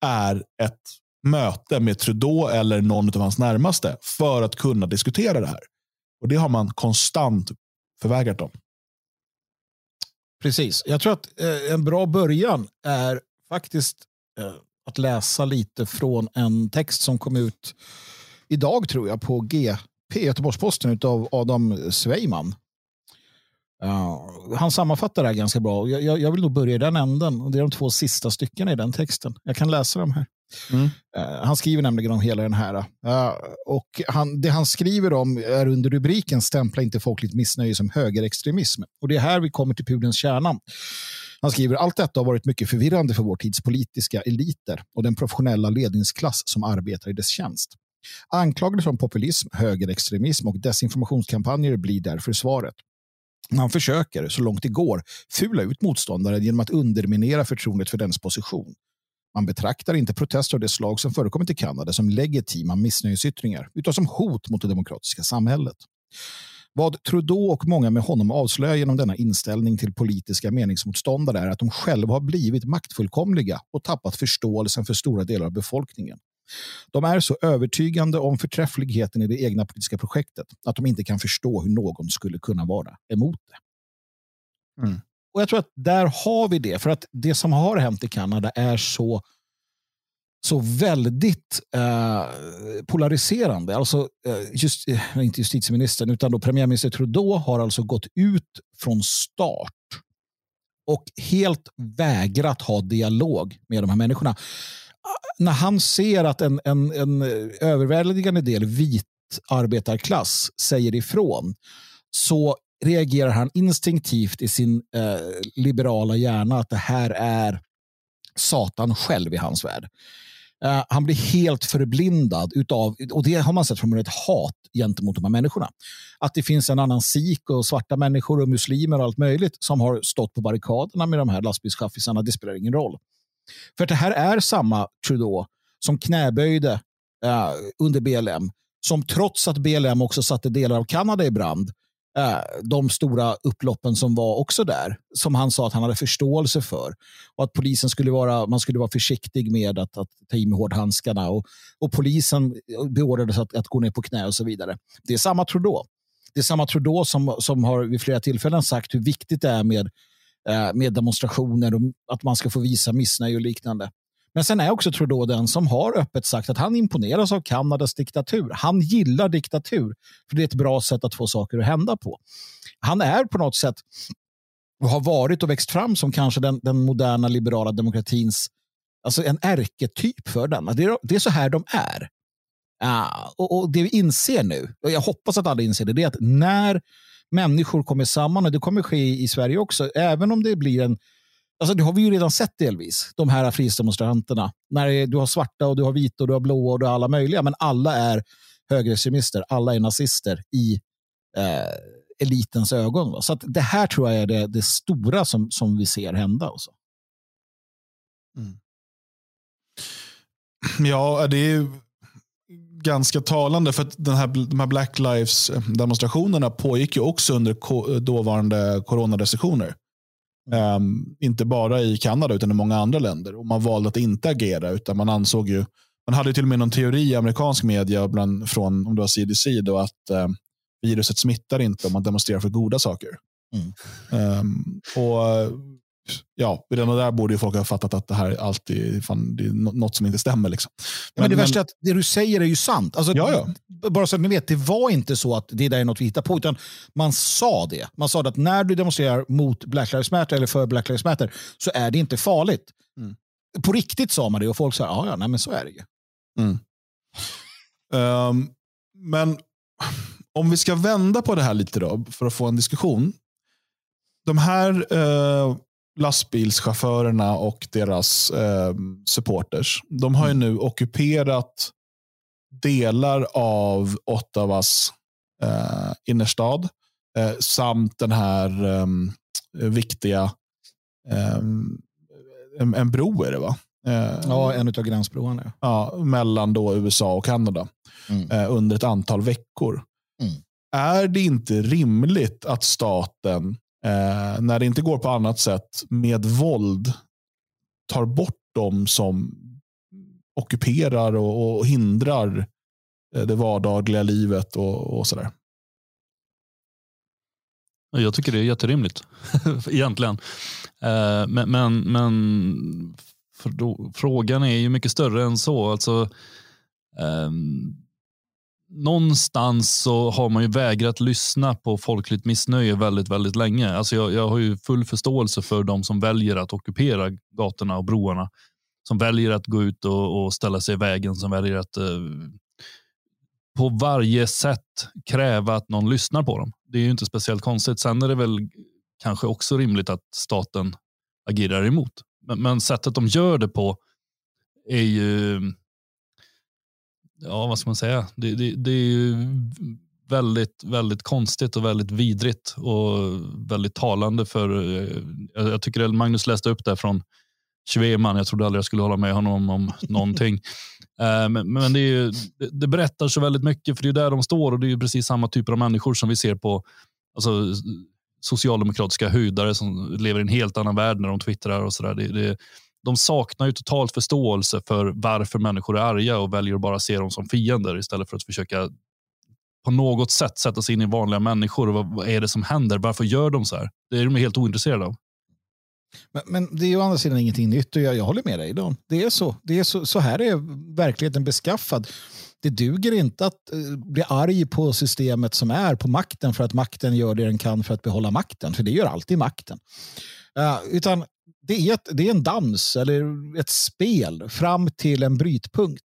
är ett möte med Trudeau eller någon av hans närmaste för att kunna diskutera det här. Och Det har man konstant förvägrat dem. Precis. Jag tror att eh, en bra början är faktiskt eh, att läsa lite från en text som kom ut idag tror jag på GP, Göteborgs-Posten av Adam Sveiman. Uh, han sammanfattar det här ganska bra. Jag, jag, jag, vill nog börja i den änden. Och det är de två sista styckena i den texten. Jag kan läsa dem här. Mm. Eh, han skriver nämligen om hela den här. Uh, och han, det han skriver om är under rubriken Stämpla inte folkligt missnöje som högerextremism. Och det är här vi kommer till pudelns kärna. Han skriver allt detta har varit mycket förvirrande för vår tids politiska eliter och den professionella ledningsklass som arbetar i dess tjänst. Anklagelser om populism, högerextremism och desinformationskampanjer blir därför svaret. Man försöker, så långt det går, fula ut motståndaren genom att underminera förtroendet för dens position. Man betraktar inte protester av det slag som förekommit i Kanada som legitima missnöjesyttringar, utan som hot mot det demokratiska samhället. Vad Trudeau och många med honom avslöjar genom denna inställning till politiska meningsmotståndare är att de själva har blivit maktfullkomliga och tappat förståelsen för stora delar av befolkningen. De är så övertygande om förträffligheten i det egna politiska projektet att de inte kan förstå hur någon skulle kunna vara emot det. Mm. Och Jag tror att där har vi det. För att det som har hänt i Kanada är så så väldigt eh, polariserande. Alltså, eh, just, eh, inte justitieministern, utan då premiärminister Trudeau har alltså gått ut från start och helt vägrat ha dialog med de här människorna ah, när han ser att en, en, en överväldigande del vit arbetarklass säger ifrån så reagerar han instinktivt i sin eh, liberala hjärna att det här är Satan själv i hans värld. Uh, han blir helt förblindad utav, och det har man sett från ett hat gentemot de här människorna. Att det finns en annan sik och svarta människor och muslimer och allt möjligt som har stått på barrikaderna med de här lastbilschaffisarna, det spelar ingen roll. För det här är samma Trudeau som knäböjde uh, under BLM, som trots att BLM också satte delar av Kanada i brand, uh, Eh, de stora upploppen som var också där, som han sa att han hade förståelse för. Och att polisen skulle vara, man skulle vara försiktig med att, att ta i med hårdhandskarna. Och, och polisen beordrades att, att gå ner på knä och så vidare. Det är samma Trudeau. Det är samma Trudeau som, som har vid flera tillfällen sagt hur viktigt det är med Eh, med demonstrationer och att man ska få visa missnöje och liknande. Men sen är också Trudeau den som har öppet sagt att han imponeras av Kanadas diktatur. Han gillar diktatur, för det är ett bra sätt att få saker att hända på. Han är på något sätt och har varit och växt fram som kanske den, den moderna liberala demokratins alltså en ärketyp för den. Det är, det är så här de är. Uh, och, och, Det vi inser nu, och jag hoppas att alla inser det, det är att när människor kommer samman och det kommer ske i Sverige också. Även om det blir en Alltså, det har vi ju redan sett delvis, de här frihetsdemonstranterna. När du har svarta, och du har vita, och du har blåa och du har alla möjliga. Men alla är högerextremister, alla är nazister i eh, elitens ögon. Va? Så det här tror jag är det, det stora som, som vi ser hända. Också. Mm. Ja, det är ganska talande för att den här, de här Black Lives eh, demonstrationerna pågick ju också under ko dåvarande coronarestriktioner. Um, inte bara i Kanada utan i många andra länder. Och Man valde att inte agera utan man ansåg ju, man hade till och med någon teori i amerikansk media bland, från om det var CDC då, att um, viruset smittar inte om man demonstrerar för goda saker. Mm. Um, och ja, redan där borde ju folk ha fattat att det här alltid fan, det är något som inte stämmer. Liksom. Men, men det värsta är att det du säger är ju sant. Alltså, ja, ja. Bara så att ni vet, det var inte så att det där är något vi hittar på, utan man sa det. Man sa att när du demonstrerar mot Black Lives Matter eller för Black Lives Matter så är det inte farligt. Mm. På riktigt sa man det och folk sa ja, ja, nej, men så är det ju. Mm. Um, men om vi ska vända på det här lite då, för att få en diskussion. De här uh, lastbilschaufförerna och deras eh, supporters. De har ju mm. nu ockuperat delar av Ottawas eh, innerstad eh, samt den här eh, viktiga eh, en, en bro är det va? Eh, ja, en av gränsbroarna. Ja, mellan då USA och Kanada mm. eh, under ett antal veckor. Mm. Är det inte rimligt att staten, eh, när det inte går på annat sätt, med våld tar bort dem som ockuperar och, och hindrar eh, det vardagliga livet och, och sådär? Jag tycker det är jätterimligt egentligen. Eh, men, men, men då, frågan är ju mycket större än så. Alltså, ehm, någonstans så har man ju vägrat lyssna på folkligt missnöje väldigt, väldigt länge. Alltså jag, jag har ju full förståelse för de som väljer att ockupera gatorna och broarna. Som väljer att gå ut och, och ställa sig i vägen, som väljer att eh, på varje sätt kräva att någon lyssnar på dem. Det är ju inte speciellt konstigt. Sen är det väl kanske också rimligt att staten agerar emot. Men, men sättet de gör det på är ju, ja vad ska man säga, det, det, det är ju väldigt, väldigt konstigt och väldigt vidrigt och väldigt talande för, jag, jag tycker att Magnus läste upp det från Schweman. Jag trodde aldrig jag skulle hålla med honom om någonting. Uh, men, men det, är, det, berättar så väldigt mycket, för det är där de står och det är precis samma typer av människor som vi ser på alltså, socialdemokratiska höjdare som lever i en helt annan värld när de twittrar och sådär. Det, det, de saknar ju totalt förståelse för varför människor är arga och väljer att bara se dem som fiender istället för att försöka på något sätt sätta sig in i vanliga människor. Vad, vad är det som händer? Varför gör de så här? Det är de helt ointresserade av. Men, men, det är ju å andra sidan ingenting nytt och jag, jag håller med dig. Då. Det är så. Det är så, så här är verkligheten beskaffad. Det duger inte att eh, bli arg på systemet som är på makten för att makten gör det den kan för att behålla makten. För det gör alltid makten. Uh, utan det är, ett, det är en dans eller ett spel fram till en brytpunkt.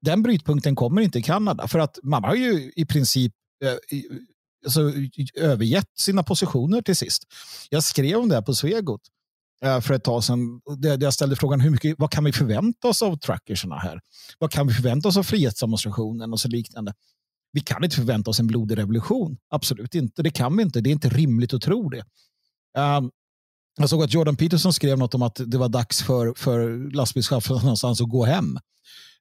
Den brytpunkten kommer inte i Kanada för att man har ju i princip eh, alltså, övergett sina positioner till sist. Jag skrev om det här på Svegot Eh, för ett tag sedan. Där jag ställde frågan hur mycket, vad kan vi förvänta oss av trackersarna här? Vad kan vi förvänta oss av frihetsdemonstrationen och så liknande? Vi kan inte förvänta oss en blodig revolution. Absolut inte. Det kan vi inte. Det är inte rimligt att tro det. Um, jag såg att Jordan Peterson skrev något om att det var dags för, för lastbilschaufförerna någonstans att gå hem.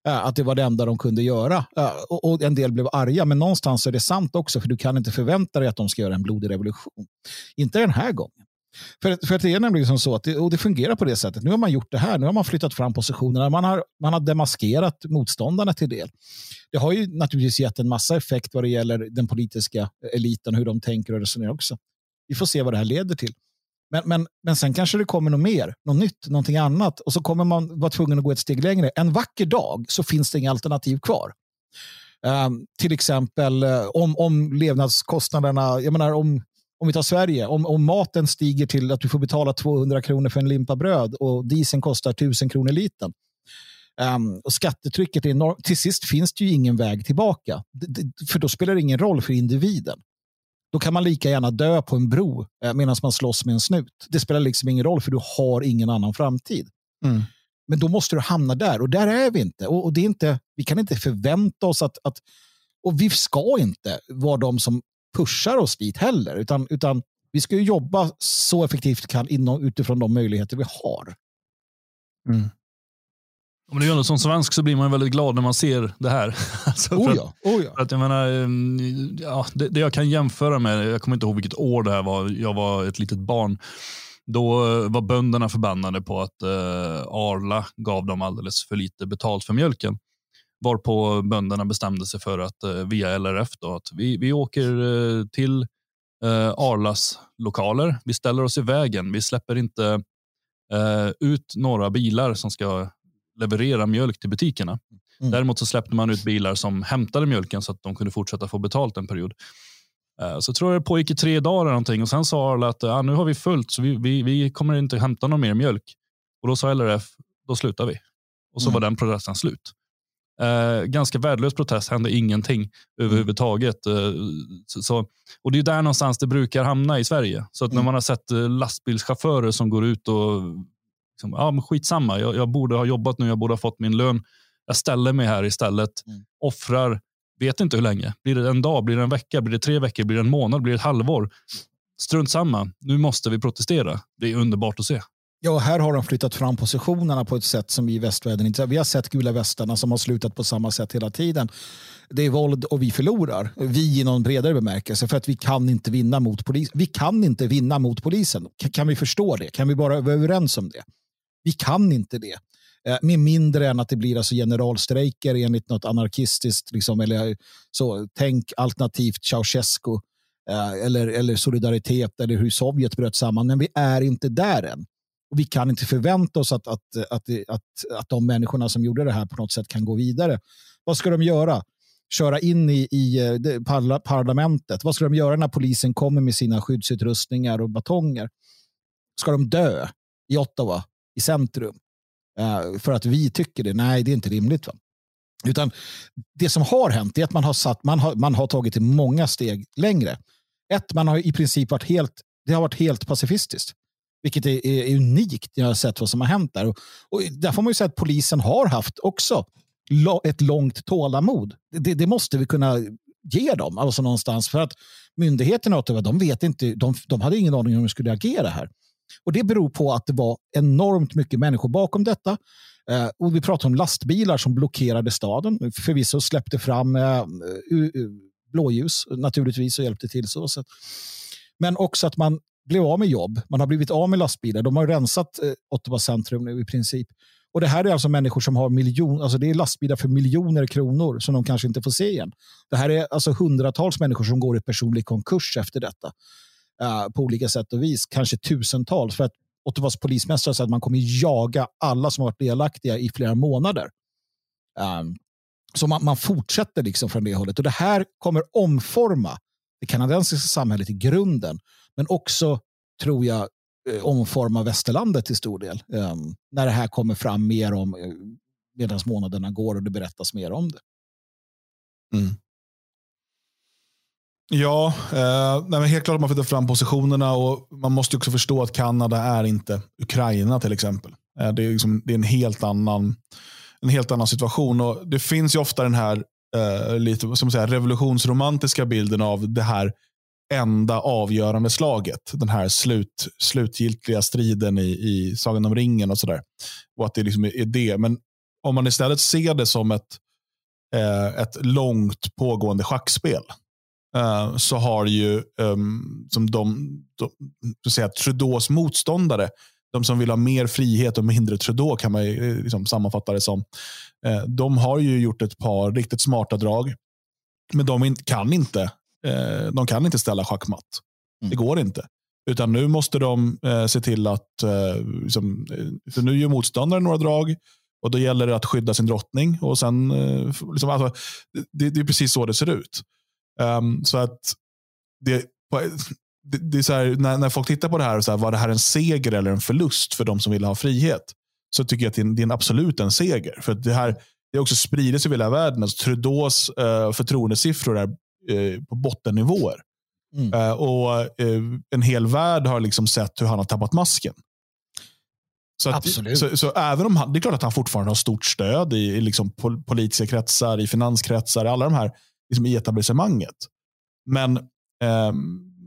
Eh, att det var det enda de kunde göra. Eh, och, en del blev arga, men någonstans är det sant också, för du kan inte förvänta dig att de ska göra en blodig revolution. Inte den här gången. För, för det är nämligen som så att det, och det fungerar på det sättet. Nu har man gjort det här. Nu har man flyttat fram positionerna. Man har, man har demaskerat motståndarna till del. Det har ju naturligtvis gett en massa effekt vad det gäller den politiska eliten, hur de tänker och resonerar också. Vi får se vad det här leder till. Men, men, men sen kanske det kommer något mer, något nytt, någonting annat. Och så kommer man vara tvungen att gå ett steg längre. En vacker dag så finns det inga alternativ kvar. Um, till exempel eh, om, om levnadskostnaderna, jag menar om om vi tar Sverige, om, om maten stiger till att du får betala 200 kronor för en limpa bröd och dieseln kostar 1000 kronor liten. Um, och skattetrycket är enormt. Till sist finns det ju ingen väg tillbaka. för då spelar det ingen roll för individen. Då kan man lika gärna dö på en bro eh, medan man slåss med en snut. Det spelar liksom ingen roll för du har ingen annan framtid. Mm. Men då måste du hamna där och där är vi inte. Och, och, det är inte vi kan inte förvänta oss att, att och vi ska inte vara de som pushar oss dit heller. Utan, utan vi ska jobba så effektivt vi kan inom, utifrån de möjligheter vi har. Mm. Om det är som svensk så blir man väldigt glad när man ser det här. alltså oh ja, oh ja. Att jag menar, mm, ja, det, det, jag kan jämföra med, jag kommer inte ihåg vilket år det här var, jag var ett litet barn. Då var bönderna förbannade på att eh, Arla gav dem alldeles för lite betalt för mjölken. Varpå bönderna bestämde sig för att eh, via LRF då, att vi, vi åker eh, till eh, Arlas lokaler. Vi ställer oss i vägen. Vi släpper inte ut några bilar som ska leverera mjölk till butikerna. Mm. Däremot så släppte man ut bilar som hämtade mjölken så att de kunde fortsätta få betalt en period. Så tror jag det pågick i tre dagar eller någonting och sen sa Arla att ja, nu har vi fullt så vi, vi, vi kommer inte hämta någon mer mjölk. Och då sa LRF, då slutar vi. Och så mm. var den processen slut. Eh, ganska värdelös protest, hände ingenting överhuvudtaget. Eh, så, och Det är där någonstans det brukar hamna i Sverige. Så att mm. när man har sett eh, lastbilschaufförer som går ut och liksom, ja, men skitsamma, jag, jag borde ha jobbat nu, jag borde ha fått min lön. Jag ställer mig här istället, mm. offrar, vet inte hur länge. Blir det en dag, blir det en vecka, blir det tre veckor, blir det en månad, blir det ett halvår? Strunt samma, nu måste vi protestera. Det är underbart att se. Ja, här har de flyttat fram positionerna på ett sätt som vi i västvärlden inte Vi har sett gula västarna som har slutat på samma sätt hela tiden. Det är våld och vi förlorar. Vi i någon bredare bemärkelse för att vi kan inte vinna mot polisen. Vi kan inte vinna mot polisen. Kan vi förstå det? Kan vi bara vara överens om det? Vi kan inte det. Eh, med mindre än att det blir alltså generalstrejker enligt något anarkistiskt, liksom, eller eh, så, tänk alternativt Ceausescu eh, eller, eller solidaritet eller hur Sovjet bröt samman. Men vi är inte där än. Och vi kan inte förvänta oss att, att, att, att, att de människorna som gjorde det här på något sätt kan gå vidare. Vad ska de göra? Köra in i, i parlamentet? Vad ska de göra när polisen kommer med sina skyddsutrustningar och batonger? Ska de dö i Ottawa, i centrum? Uh, för att vi tycker det? Nej, det är inte rimligt. Va? Utan det som har hänt är att man har, satt, man har, man har tagit många steg längre. Ett, man har i princip varit helt, det har varit helt pacifistiskt. Vilket är, är unikt när jag har sett vad som har hänt där. Och, och där får man ju säga att polisen har haft också ett långt tålamod. Det, det måste vi kunna ge dem alltså någonstans. För att myndigheterna de vet inte, de, de hade ingen aning om hur de skulle agera här. Och Det beror på att det var enormt mycket människor bakom detta. Eh, och Vi pratar om lastbilar som blockerade staden. Förvisso släppte fram eh, blåljus naturligtvis och hjälpte till. så. Men också att man blev av med jobb. Man har blivit av med lastbilar. De har rensat eh, Ottawa centrum nu i princip. Och Det här är alltså människor som har miljon, alltså det är lastbilar för miljoner kronor som de kanske inte får se igen. Det här är alltså hundratals människor som går i personlig konkurs efter detta. Uh, på olika sätt och vis. Kanske tusentals. För att Ottawas polismästare säger att man kommer jaga alla som har varit delaktiga i flera månader. Um, så man, man, fortsätter liksom från det hållet. Och Det här kommer omforma det kanadensiska samhället i grunden. Men också, tror jag, eh, omforma västerlandet till stor del. Um, när det här kommer fram mer om eh, medan månaderna går och det berättas mer om det. Mm. Ja, eh, nej, helt klart att man flyttar fram positionerna och man måste också förstå att Kanada är inte Ukraina till exempel. Eh, det, är liksom, det är en helt annan en helt annan situation. Och Det finns ju ofta den här eh, lite som säga, revolutionsromantiska bilden av det här enda avgörande slaget. Den här slut, slutgiltiga striden i, i Sagan om ringen och sådär. Och att det liksom är det. Men om man istället ser det som ett, eh, ett långt pågående schackspel uh, så har ju um, som de, de, de säga, Trudeaus motståndare, de som vill ha mer frihet och mindre Trudeau kan man ju, eh, liksom sammanfatta det som. Uh, de har ju gjort ett par riktigt smarta drag. Men de kan inte, uh, de kan inte ställa schackmatt. Mm. Det går inte. Utan nu måste de se till att, liksom, för nu gör motståndaren några drag och då gäller det att skydda sin drottning. Och sen, liksom, alltså, det, det är precis så det ser ut. Um, så att det, det, är så här, när, när folk tittar på det här, och så här, var det här en seger eller en förlust för de som vill ha frihet? Så tycker jag att det är, en, det är en absolut en seger. För det här det också sprider sig över hela världen. Alltså, Trudeaus uh, förtroendesiffror är uh, på bottennivåer. Mm. Uh, och En hel värld har liksom sett hur han har tappat masken. Så, att, så, så, även om han, det är klart att han fortfarande har stort stöd i, i liksom politiska kretsar, i finanskretsar, i alla de här liksom i etablissemanget. Men eh,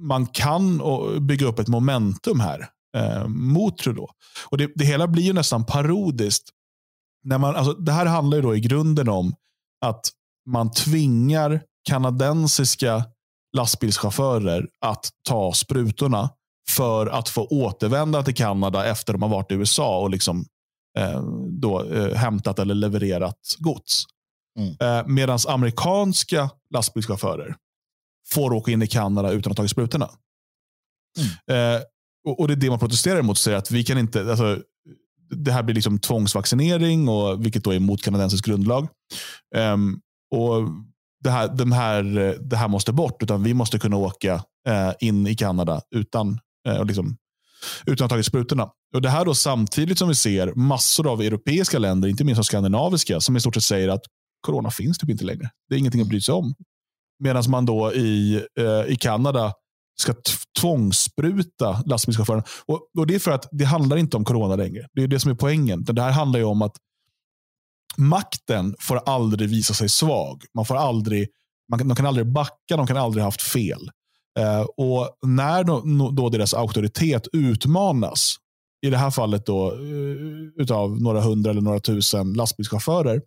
man kan bygga upp ett momentum här eh, mot Trudeau. Och det, det hela blir ju nästan parodiskt. När man, alltså, det här handlar ju då i grunden om att man tvingar kanadensiska lastbilschaufförer att ta sprutorna för att få återvända till Kanada efter att de har varit i USA och liksom, eh, då, eh, hämtat eller levererat gods. Mm. Eh, Medan amerikanska lastbilschaufförer får åka in i Kanada utan att ha tagit sprutorna. Mm. Eh, och, och, Det är det man protesterar emot. Säger att vi kan inte, alltså, det här blir liksom tvångsvaccinering, och, vilket då är emot kanadensisk grundlag. Um, och det här, de här, det här måste bort, utan vi måste kunna åka eh, in i Kanada utan, eh, liksom, utan att ha tagit sprutorna. Och det här då samtidigt som vi ser massor av europeiska länder, inte minst de skandinaviska, som i stort sett säger att corona finns typ inte längre. Det är ingenting att bry sig om. Medan man då i, eh, i Kanada ska tvångsspruta lastbilschauffören. Och, och det är för att det handlar inte om corona längre. Det är det som är poängen. Det här handlar ju om att makten får aldrig visa sig svag. Man får aldrig, man, de kan aldrig backa, de kan aldrig ha haft fel. Eh, och när då, då deras auktoritet utmanas i det här fallet då, eh, utav några hundra eller några tusen lastbilschaufförer,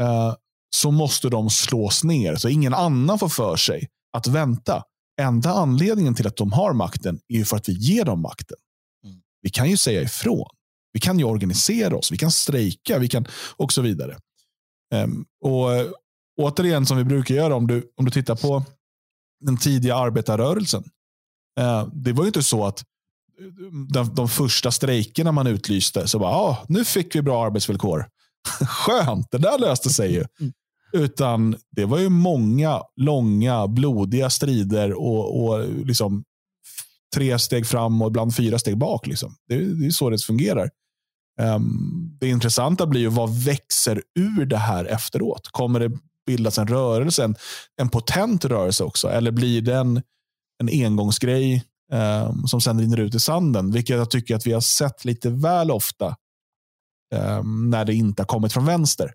eh, så måste de slås ner. Så ingen annan får för sig att vänta. Enda anledningen till att de har makten är för att vi ger dem makten. Mm. Vi kan ju säga ifrån. Vi kan ju organisera oss, vi kan strejka vi kan, och så vidare. Um, och eh, Återigen, som vi brukar göra, om du, om du tittar på den tidiga arbetarrörelsen. Uh, det var ju inte så att de, de första strejkerna man utlyste, så bara, ah, nu fick vi bra arbetsvillkor. Skönt, det där löste sig ju. Mm. Utan det var ju många långa, blodiga strider och, och liksom tre steg fram och ibland fyra steg bak. Liksom. Det, det är så det fungerar. Um, det intressanta blir ju vad växer ur det här efteråt? Kommer det bildas en rörelse, en, en potent rörelse också? Eller blir det en, en engångsgrej um, som sen rinner ut i sanden? Vilket jag tycker att vi har sett lite väl ofta um, när det inte har kommit från vänster.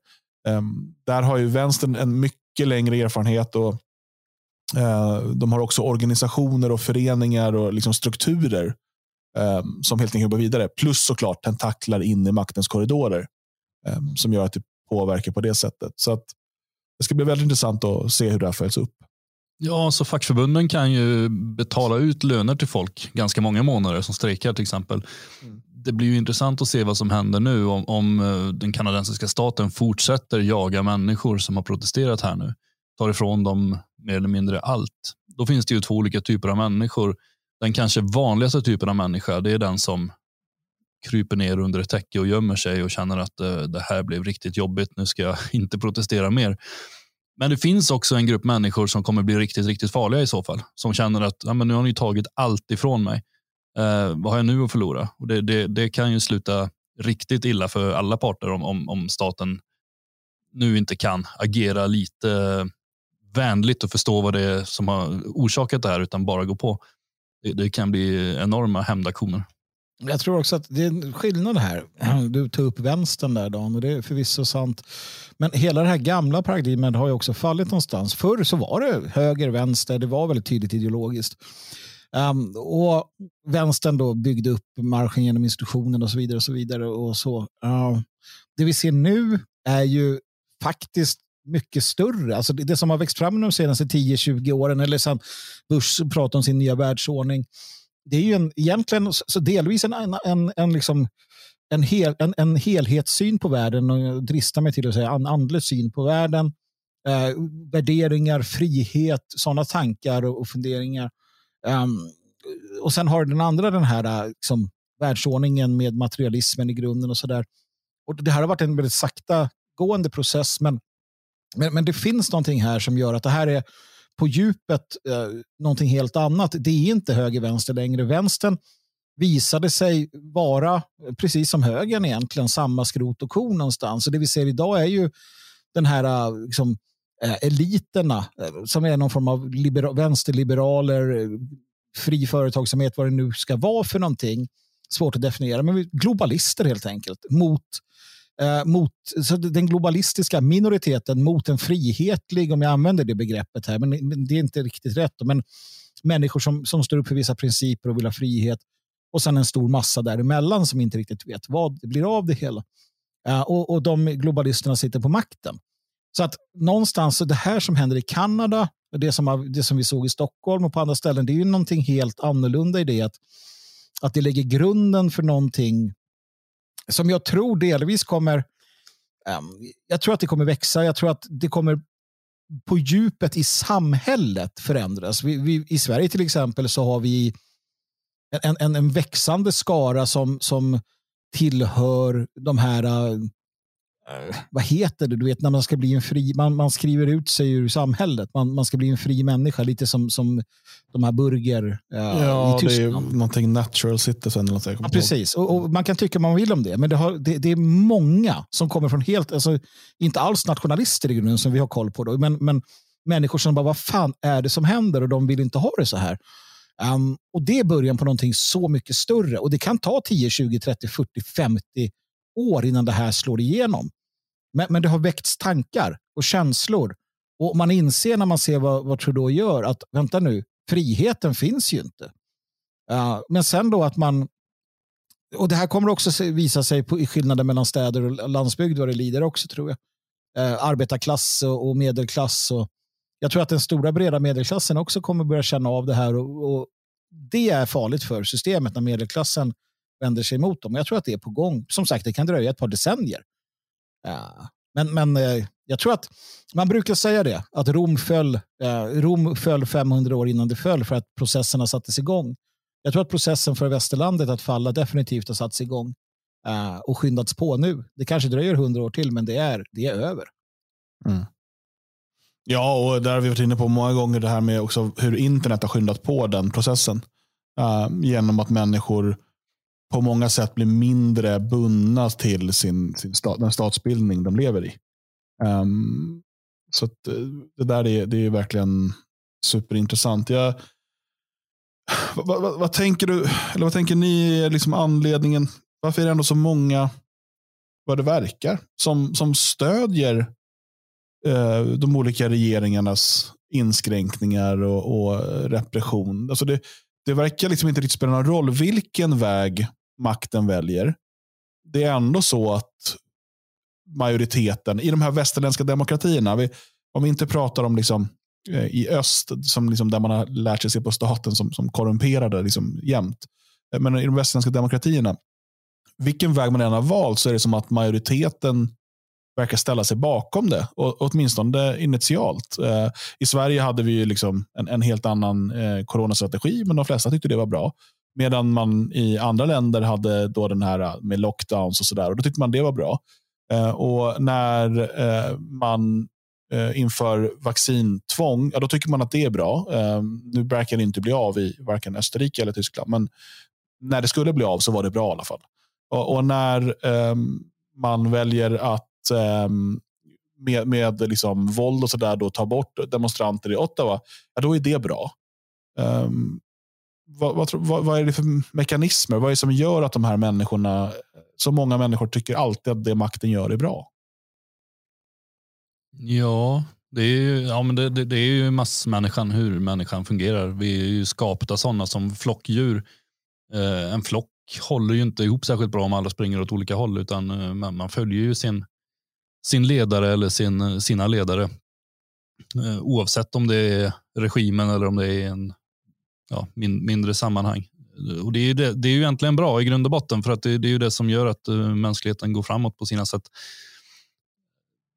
där har ju vänstern en mycket längre erfarenhet och uh, de har också organisationer och föreningar och liksom strukturer um, som helt enkelt jobbar vidare. Plus såklart tentaklar in i maktens korridorer um, som gör att det påverkar på det sättet. Så att det ska bli väldigt intressant att se hur det här följs upp. Ja, så fackförbunden kan ju betala ut löner till folk ganska många månader som strejkar till exempel. Mm. Det blir ju intressant att se vad som händer nu om, om eh, den kanadensiska staten fortsätter jaga människor som har protesterat här nu. Tar ifrån dem mer eller mindre allt. Då finns det ju två olika typer av människor den kanske vanligaste typen av människa det är den som kryper ner under ett täcke och gömmer sig och känner att eh, det här blev riktigt jobbigt. Nu ska jag inte protestera mer. Men det finns också en grupp människor som kommer bli riktigt, riktigt farliga i så fall. Som känner att ja, men nu har ni tagit allt ifrån mig. Eh, vad har jag nu att förlora? Och det, det, det, kan ju sluta riktigt illa för alla parter om, om, om staten nu inte kan agera lite vänligt och förstå vad det är som har orsakat det här utan bara gå på det, det kan bli enorma hämndaktioner. Jag tror också att det är en skillnad här. Du tog upp vänstern där Dan och det är förvisso sant. Men hela det här gamla paradigmet har ju också fallit någonstans. Förr så var det höger, vänster, det var väldigt tydligt ideologiskt. Um, och vänstern då byggde upp marschen genom institutionen och så vidare. och så vidare och så. Uh, det vi ser nu är ju faktiskt mycket större. Alltså det, det som har växt fram de senaste 10-20 åren, eller sen Bush pratade om sin nya världsordning, det är ju en, egentligen så delvis en, en, en, liksom, en, hel, en, en helhetssyn på världen och jag dristar mig till att säga en andlig syn på världen. Eh, värderingar, frihet, sådana tankar och, och funderingar. Um, och sen har den andra den här äh, liksom, världsordningen med materialismen i grunden och sådär. Det här har varit en väldigt sakta gående process, men men, men det finns någonting här som gör att det här är på djupet eh, någonting helt annat. Det är inte höger-vänster längre. Vänstern visade sig vara, precis som högern egentligen, samma skrot och korn någonstans. Och det vi ser idag är ju den här äh, liksom, eh, eliterna eh, som är någon form av vänsterliberaler, eh, fri företagsamhet, vad det nu ska vara för någonting. Svårt att definiera, men globalister helt enkelt mot eh, mot så den globalistiska minoriteten mot en frihetlig, om jag använder det begreppet här, men, men det är inte riktigt rätt. Men människor som, som står upp för vissa principer och vill ha frihet och sen en stor massa däremellan som inte riktigt vet vad det blir av det hela. Uh, och, och de globalisterna sitter på makten. Så att någonstans, det här som händer i Kanada, det som, det som vi såg i Stockholm och på andra ställen, det är ju någonting helt annorlunda i det att, att det lägger grunden för någonting som jag tror delvis kommer um, jag tror att det kommer växa. Jag tror att det kommer på djupet i samhället förändras. Vi, vi, I Sverige till exempel så har vi en, en, en växande skara som, som tillhör de här vad heter det, du vet när man ska bli en fri, man, man skriver ut sig ur samhället, man, man ska bli en fri människa, lite som, som de här burger uh, ja, i Tyskland. det är någonting natural citizen. Eller något ja, precis, och, och, man kan tycka man vill om det, men det, har, det, det, är många som kommer från helt, alltså, inte alls nationalister i grunden som vi har koll på, då, men, men människor som bara, vad fan är det som händer och de vill inte ha det så här. Um, och det är början på någonting så mycket större och det kan ta 10, 20, 30, 40, 50 år innan det här slår igenom. Men, men det har väckts tankar och känslor. Och man inser när man ser vad, vad Trudeau gör att vänta nu, friheten finns ju inte. Uh, men sen då att man och Det här kommer också visa sig på, i skillnaden mellan städer och landsbygd vad det lider också tror jag. Uh, arbetarklass och, och medelklass. Och, jag tror att den stora breda medelklassen också kommer börja känna av det här. Och, och det är farligt för systemet när medelklassen vänder sig emot dem. Jag tror att det är på gång. Som sagt, det kan dröja ett par decennier. Ja. Men, men eh, jag tror att man brukar säga det, att Rom föll, eh, Rom föll 500 år innan det föll för att processerna sattes igång. Jag tror att processen för västerlandet att falla definitivt har satts igång eh, och skyndats på nu. Det kanske dröjer hundra år till, men det är, det är över. Mm. Ja, och där har vi varit inne på många gånger det här med också hur internet har skyndat på den processen. Uh, genom att människor på många sätt blir mindre bundna till sin, sin stat, den statsbildning de lever i. Um, så att, eh, det där är, det är verkligen superintressant. Jag, vad, vad, vad, tänker du, eller vad tänker ni är liksom anledningen? Varför är det ändå så många, vad det verkar, som, som stödjer eh, de olika regeringarnas inskränkningar och, och repression? Alltså det, det verkar liksom inte riktigt spela någon roll vilken väg makten väljer. Det är ändå så att majoriteten i de här västerländska demokratierna, vi, om vi inte pratar om liksom Eh, i öst, som liksom där man har lärt sig se på staten som, som korrumperade liksom jämt. Eh, men i de västerländska demokratierna, vilken väg man än har valt så är det som att majoriteten verkar ställa sig bakom det, och, åtminstone initialt. Eh, I Sverige hade vi liksom en, en helt annan eh, coronastrategi, men de flesta tyckte det var bra. Medan man i andra länder hade då den här eh, med lockdowns och sådär, då tyckte man det var bra. Eh, och när eh, man eh, inför vaccintvång, ja, då tycker man att det är bra. Eh, nu verkar det inte bli av i varken Österrike eller Tyskland, men när det skulle bli av så var det bra i alla fall. Och, och när eh, man väljer att ehm, med, med liksom våld och sådär ta bort demonstranter i Ottawa, ja, då är det bra. Um, vad, vad, vad, vad, är det för mekanismer? Vad är det som gör att de här människorna, så många människor tycker alltid att det makten gör är bra? Ja, det är ju, ja, men det, det, det, är ju massmänniskan, hur människan fungerar. Vi är ju skapta sådana som flockdjur. Eh, en flock håller ju inte ihop särskilt bra om alla springer åt olika håll, utan eh, man, man, följer ju sin, sin ledare eller sin, sina ledare. Eh, oavsett om det är regimen eller om det är en ja, min, mindre sammanhang. Och det är, det, det är ju egentligen bra i grund och botten, för att det, det är ju det som gör att uh, mänskligheten går framåt på sina sätt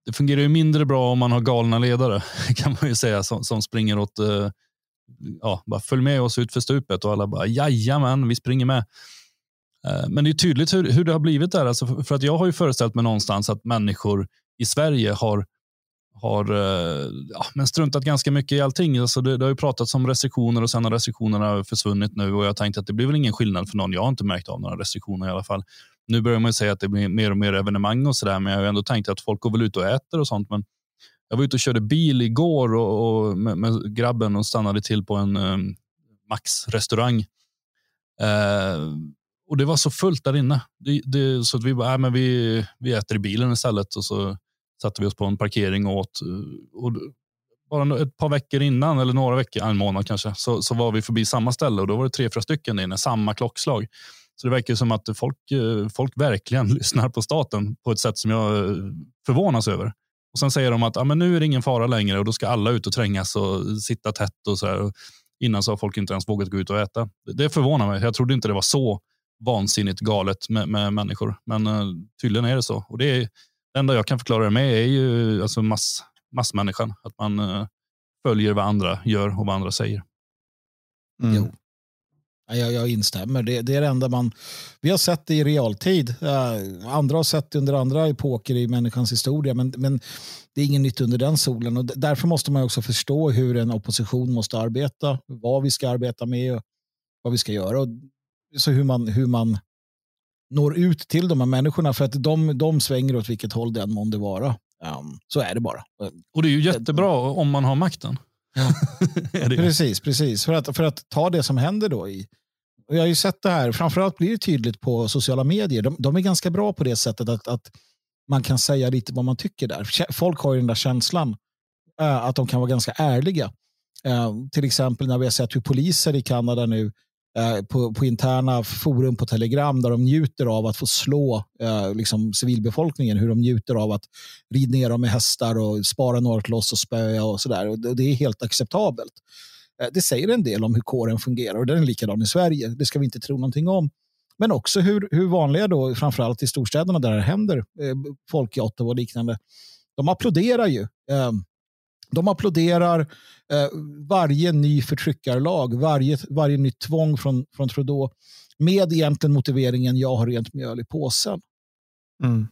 det fungerar ju mindre bra om man har galna ledare kan man ju säga som, som springer åt, eh, ja, bara följ med oss ut för stupet och alla bara jajamän, vi springer med. Eh, men det är tydligt hur, hur det har blivit där. Alltså för att jag har ju föreställt mig någonstans att människor i Sverige har har eh, ja, men struntat ganska mycket i allting. Alltså det, det har ju pratats om restriktioner och sen har restriktionerna försvunnit nu och jag tänkte att det blir väl ingen skillnad för någon. Jag har inte märkt av några restriktioner i alla fall. Nu börjar man säga att det blir mer och mer evenemang och sådär, men jag har ändå tänkt att folk går väl ut och äter och sånt. Men jag var ute och körde bil igår och, och med, med, grabben och stannade till på en um, Max-restaurang. Uh, och det var så fullt där inne. Det, det, så att vi bara, äh, men vi, vi äter i bilen istället. Och så satte vi oss på en parkering och åt. Eh, och bara ett par veckor innan, eller några veckor, en månad kanske, så, så var vi förbi samma ställe och då var det tre, fyra stycken inne, samma klockslag. Så det verkar som att folk, eh, folk verkligen lyssnar på staten på ett sätt som jag eh, förvånas över. Och Sen säger de att ah, men nu är det ingen fara längre och då ska alla ut och trängas och sitta tätt. och så här. Innan så har folk inte ens vågat gå ut och äta. Det förvånar mig. Jag trodde inte det var så vansinnigt galet med, med människor. Men uh, tydligen är det så. Och det, är, det enda jag kan förklara det med är ju alltså mass, massmänniskan. Att man uh, följer vad andra gör och vad andra säger. Mm. Jo. Jag, jag instämmer. Det, det, är det enda man... Vi har sett det i realtid. Uh, andra har sett det under andra epoker i människans historia. Men, men det är inget nytt under den solen. Och därför måste man också förstå hur en opposition måste arbeta. Vad vi ska arbeta med och vad vi ska göra. Och så hur man, hur man når ut till de här människorna. För att de, de svänger åt vilket håll den månde vara. Um, så är det bara. Och det är ju jättebra om man har makten. Ja. precis, precis. För att, för att ta det som händer då i och jag har ju sett det här, framförallt blir det tydligt på sociala medier. De, de är ganska bra på det sättet att, att man kan säga lite vad man tycker där. Folk har ju den där känslan äh, att de kan vara ganska ärliga. Äh, till exempel när vi har sett hur poliser i Kanada nu eh, på, på, interna forum på Telegram där de njuter av att få slå eh, liksom civilbefolkningen. Hur de njuter av att rida ner dem med hästar och spara några till oss och spöa och sådär. Och det är helt acceptabelt. Eh, det säger en del om hur kåren fungerar och den är likadan i Sverige. Det ska vi inte tro någonting om. Men också hur, hur vanliga då, framförallt i storstäderna där det händer, eh, folk i Ottawa och liknande, de applåderar ju. Eh, de applåderar eh, varje ny förtryckarlag, varje, varje nytt tvång från, från Trudeau med egentligen motiveringen jag har rent mjöl i påsen. Mm.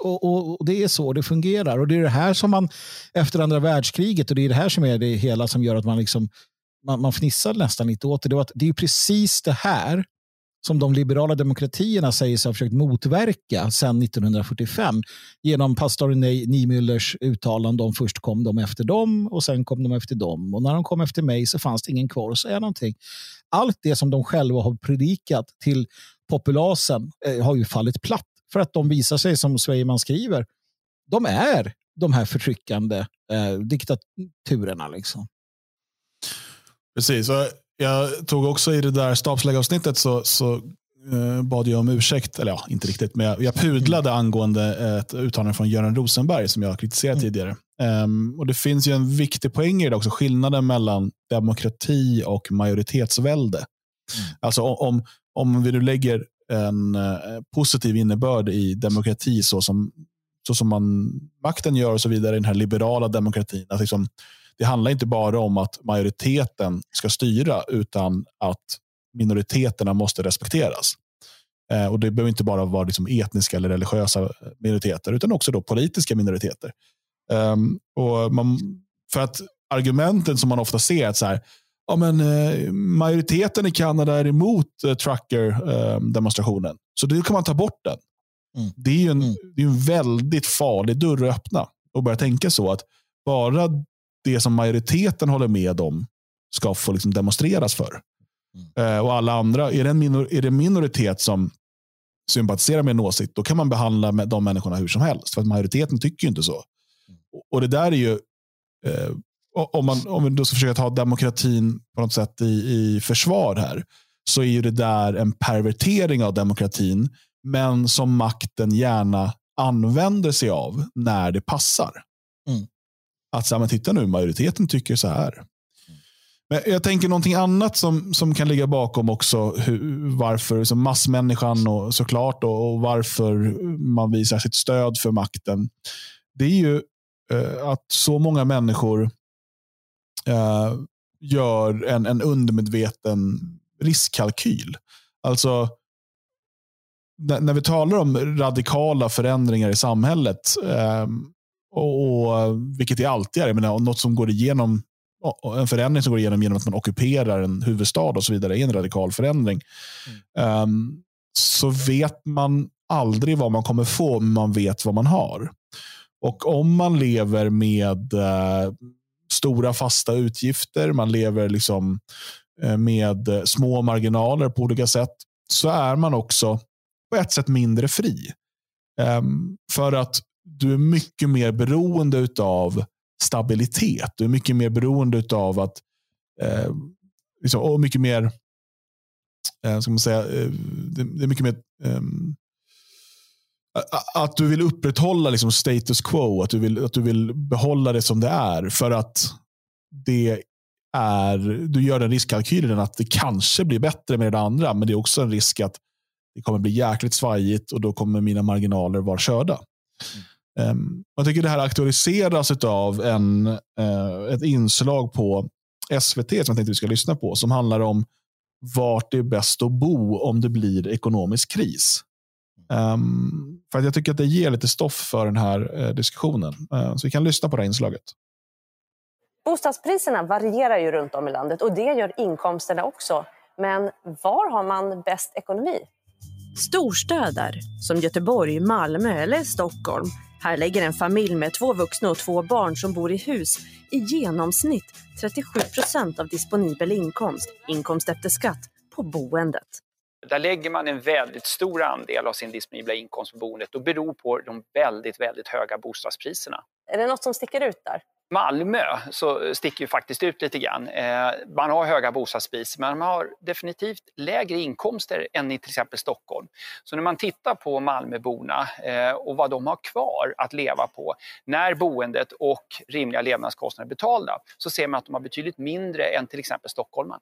Och, och, och, Det är så det fungerar. Och Det är det här som man efter andra världskriget och det är det här som är det hela som gör att man, liksom, man, man fnissar nästan lite åt det. Det, att det är precis det här som de liberala demokratierna säger sig ha försökt motverka sedan 1945 genom pastor Niemüllers uttalande om först kom de efter dem och sen kom de efter dem. Och när de kom efter mig så fanns det ingen kvar att säga någonting. Allt det som de själva har predikat till populasen eh, har ju fallit platt för att de visar sig, som Sveiman skriver, de är de här förtryckande eh, diktaturerna. Liksom. Precis, jag tog också i det där stabsläggavsnittet så, så eh, bad jag om ursäkt, eller ja, inte riktigt, men jag, jag pudlade angående ett uttalande från Göran Rosenberg som jag kritiserat mm. tidigare. Um, och Det finns ju en viktig poäng i det också, skillnaden mellan demokrati och majoritetsvälde. Mm. Alltså om, om vi nu lägger en uh, positiv innebörd i demokrati så som, så som man, makten gör och så vidare i den här liberala demokratin. Att liksom, det handlar inte bara om att majoriteten ska styra utan att minoriteterna måste respekteras. Eh, och Det behöver inte bara vara liksom etniska eller religiösa minoriteter utan också då politiska minoriteter. Um, och man, för att argumenten som man ofta ser att så här, ja, men, eh, majoriteten i Kanada är emot eh, trucker-demonstrationen. Eh, så då kan man ta bort den. Mm. Det är ju en, mm. det är en väldigt farlig dörr att öppna och börja tänka så att bara det som majoriteten håller med om ska få liksom demonstreras för. Mm. Eh, och alla andra, är det, en minor, är det en minoritet som sympatiserar med en åsikt, då kan man behandla med de människorna hur som helst. För att majoriteten tycker ju inte så. Mm. Och det där är ju, eh, om, man, om vi då ska försöka ta demokratin på något sätt i, i försvar här, så är ju det där en pervertering av demokratin, men som makten gärna använder sig av när det passar. Mm. Att så men titta nu, majoriteten tycker så här. Men jag tänker någonting annat som, som kan ligga bakom också hur, varför som massmänniskan och såklart och, och varför man visar sitt stöd för makten. Det är ju eh, att så många människor eh, gör en, en undermedveten riskkalkyl. Alltså när vi talar om radikala förändringar i samhället eh, och, och, vilket det alltid är. Jag menar, något som går igenom en förändring som går igenom genom att man ockuperar en huvudstad och så vidare är en radikal förändring. Mm. Um, så vet man aldrig vad man kommer få, men man vet vad man har. Och om man lever med uh, stora fasta utgifter, man lever liksom uh, med uh, små marginaler på olika sätt, så är man också på ett sätt mindre fri. Um, för att du är mycket mer beroende av stabilitet. Du är mycket mer beroende av att eh, liksom, och mycket mer eh, ska man säga, eh, det, det, är mycket mer eh, att du vill upprätthålla liksom status quo, att du, vill, att du vill behålla det som det är. För att det är, du gör den riskkalkylen att det kanske blir bättre med det andra, men det är också en risk att det kommer bli jäkligt svajigt och då kommer mina marginaler vara körda. Mm. Um, jag tycker det här aktualiseras av en, uh, ett inslag på SVT som jag tänkte vi ska lyssna på som handlar om vart det är bäst att bo om det blir ekonomisk kris. Um, för att Jag tycker att det ger lite stoff för den här uh, diskussionen. Uh, så vi kan lyssna på det här inslaget. Bostadspriserna varierar ju runt om i landet och det gör inkomsterna också. Men var har man bäst ekonomi? Storstäder som Göteborg, Malmö eller Stockholm här lägger en familj med två vuxna och två barn som bor i hus i genomsnitt 37 procent av disponibel inkomst, inkomst efter skatt, på boendet. Där lägger man en väldigt stor andel av sin disponibla inkomst på boendet och beror på de väldigt, väldigt höga bostadspriserna. Är det något som sticker ut där? Malmö så sticker ju faktiskt ut lite grann. Eh, man har höga bostadspriser men man har definitivt lägre inkomster än i till exempel Stockholm. Så när man tittar på Malmöborna eh, och vad de har kvar att leva på när boendet och rimliga levnadskostnader är betalda så ser man att de har betydligt mindre än till exempel stockholmarna.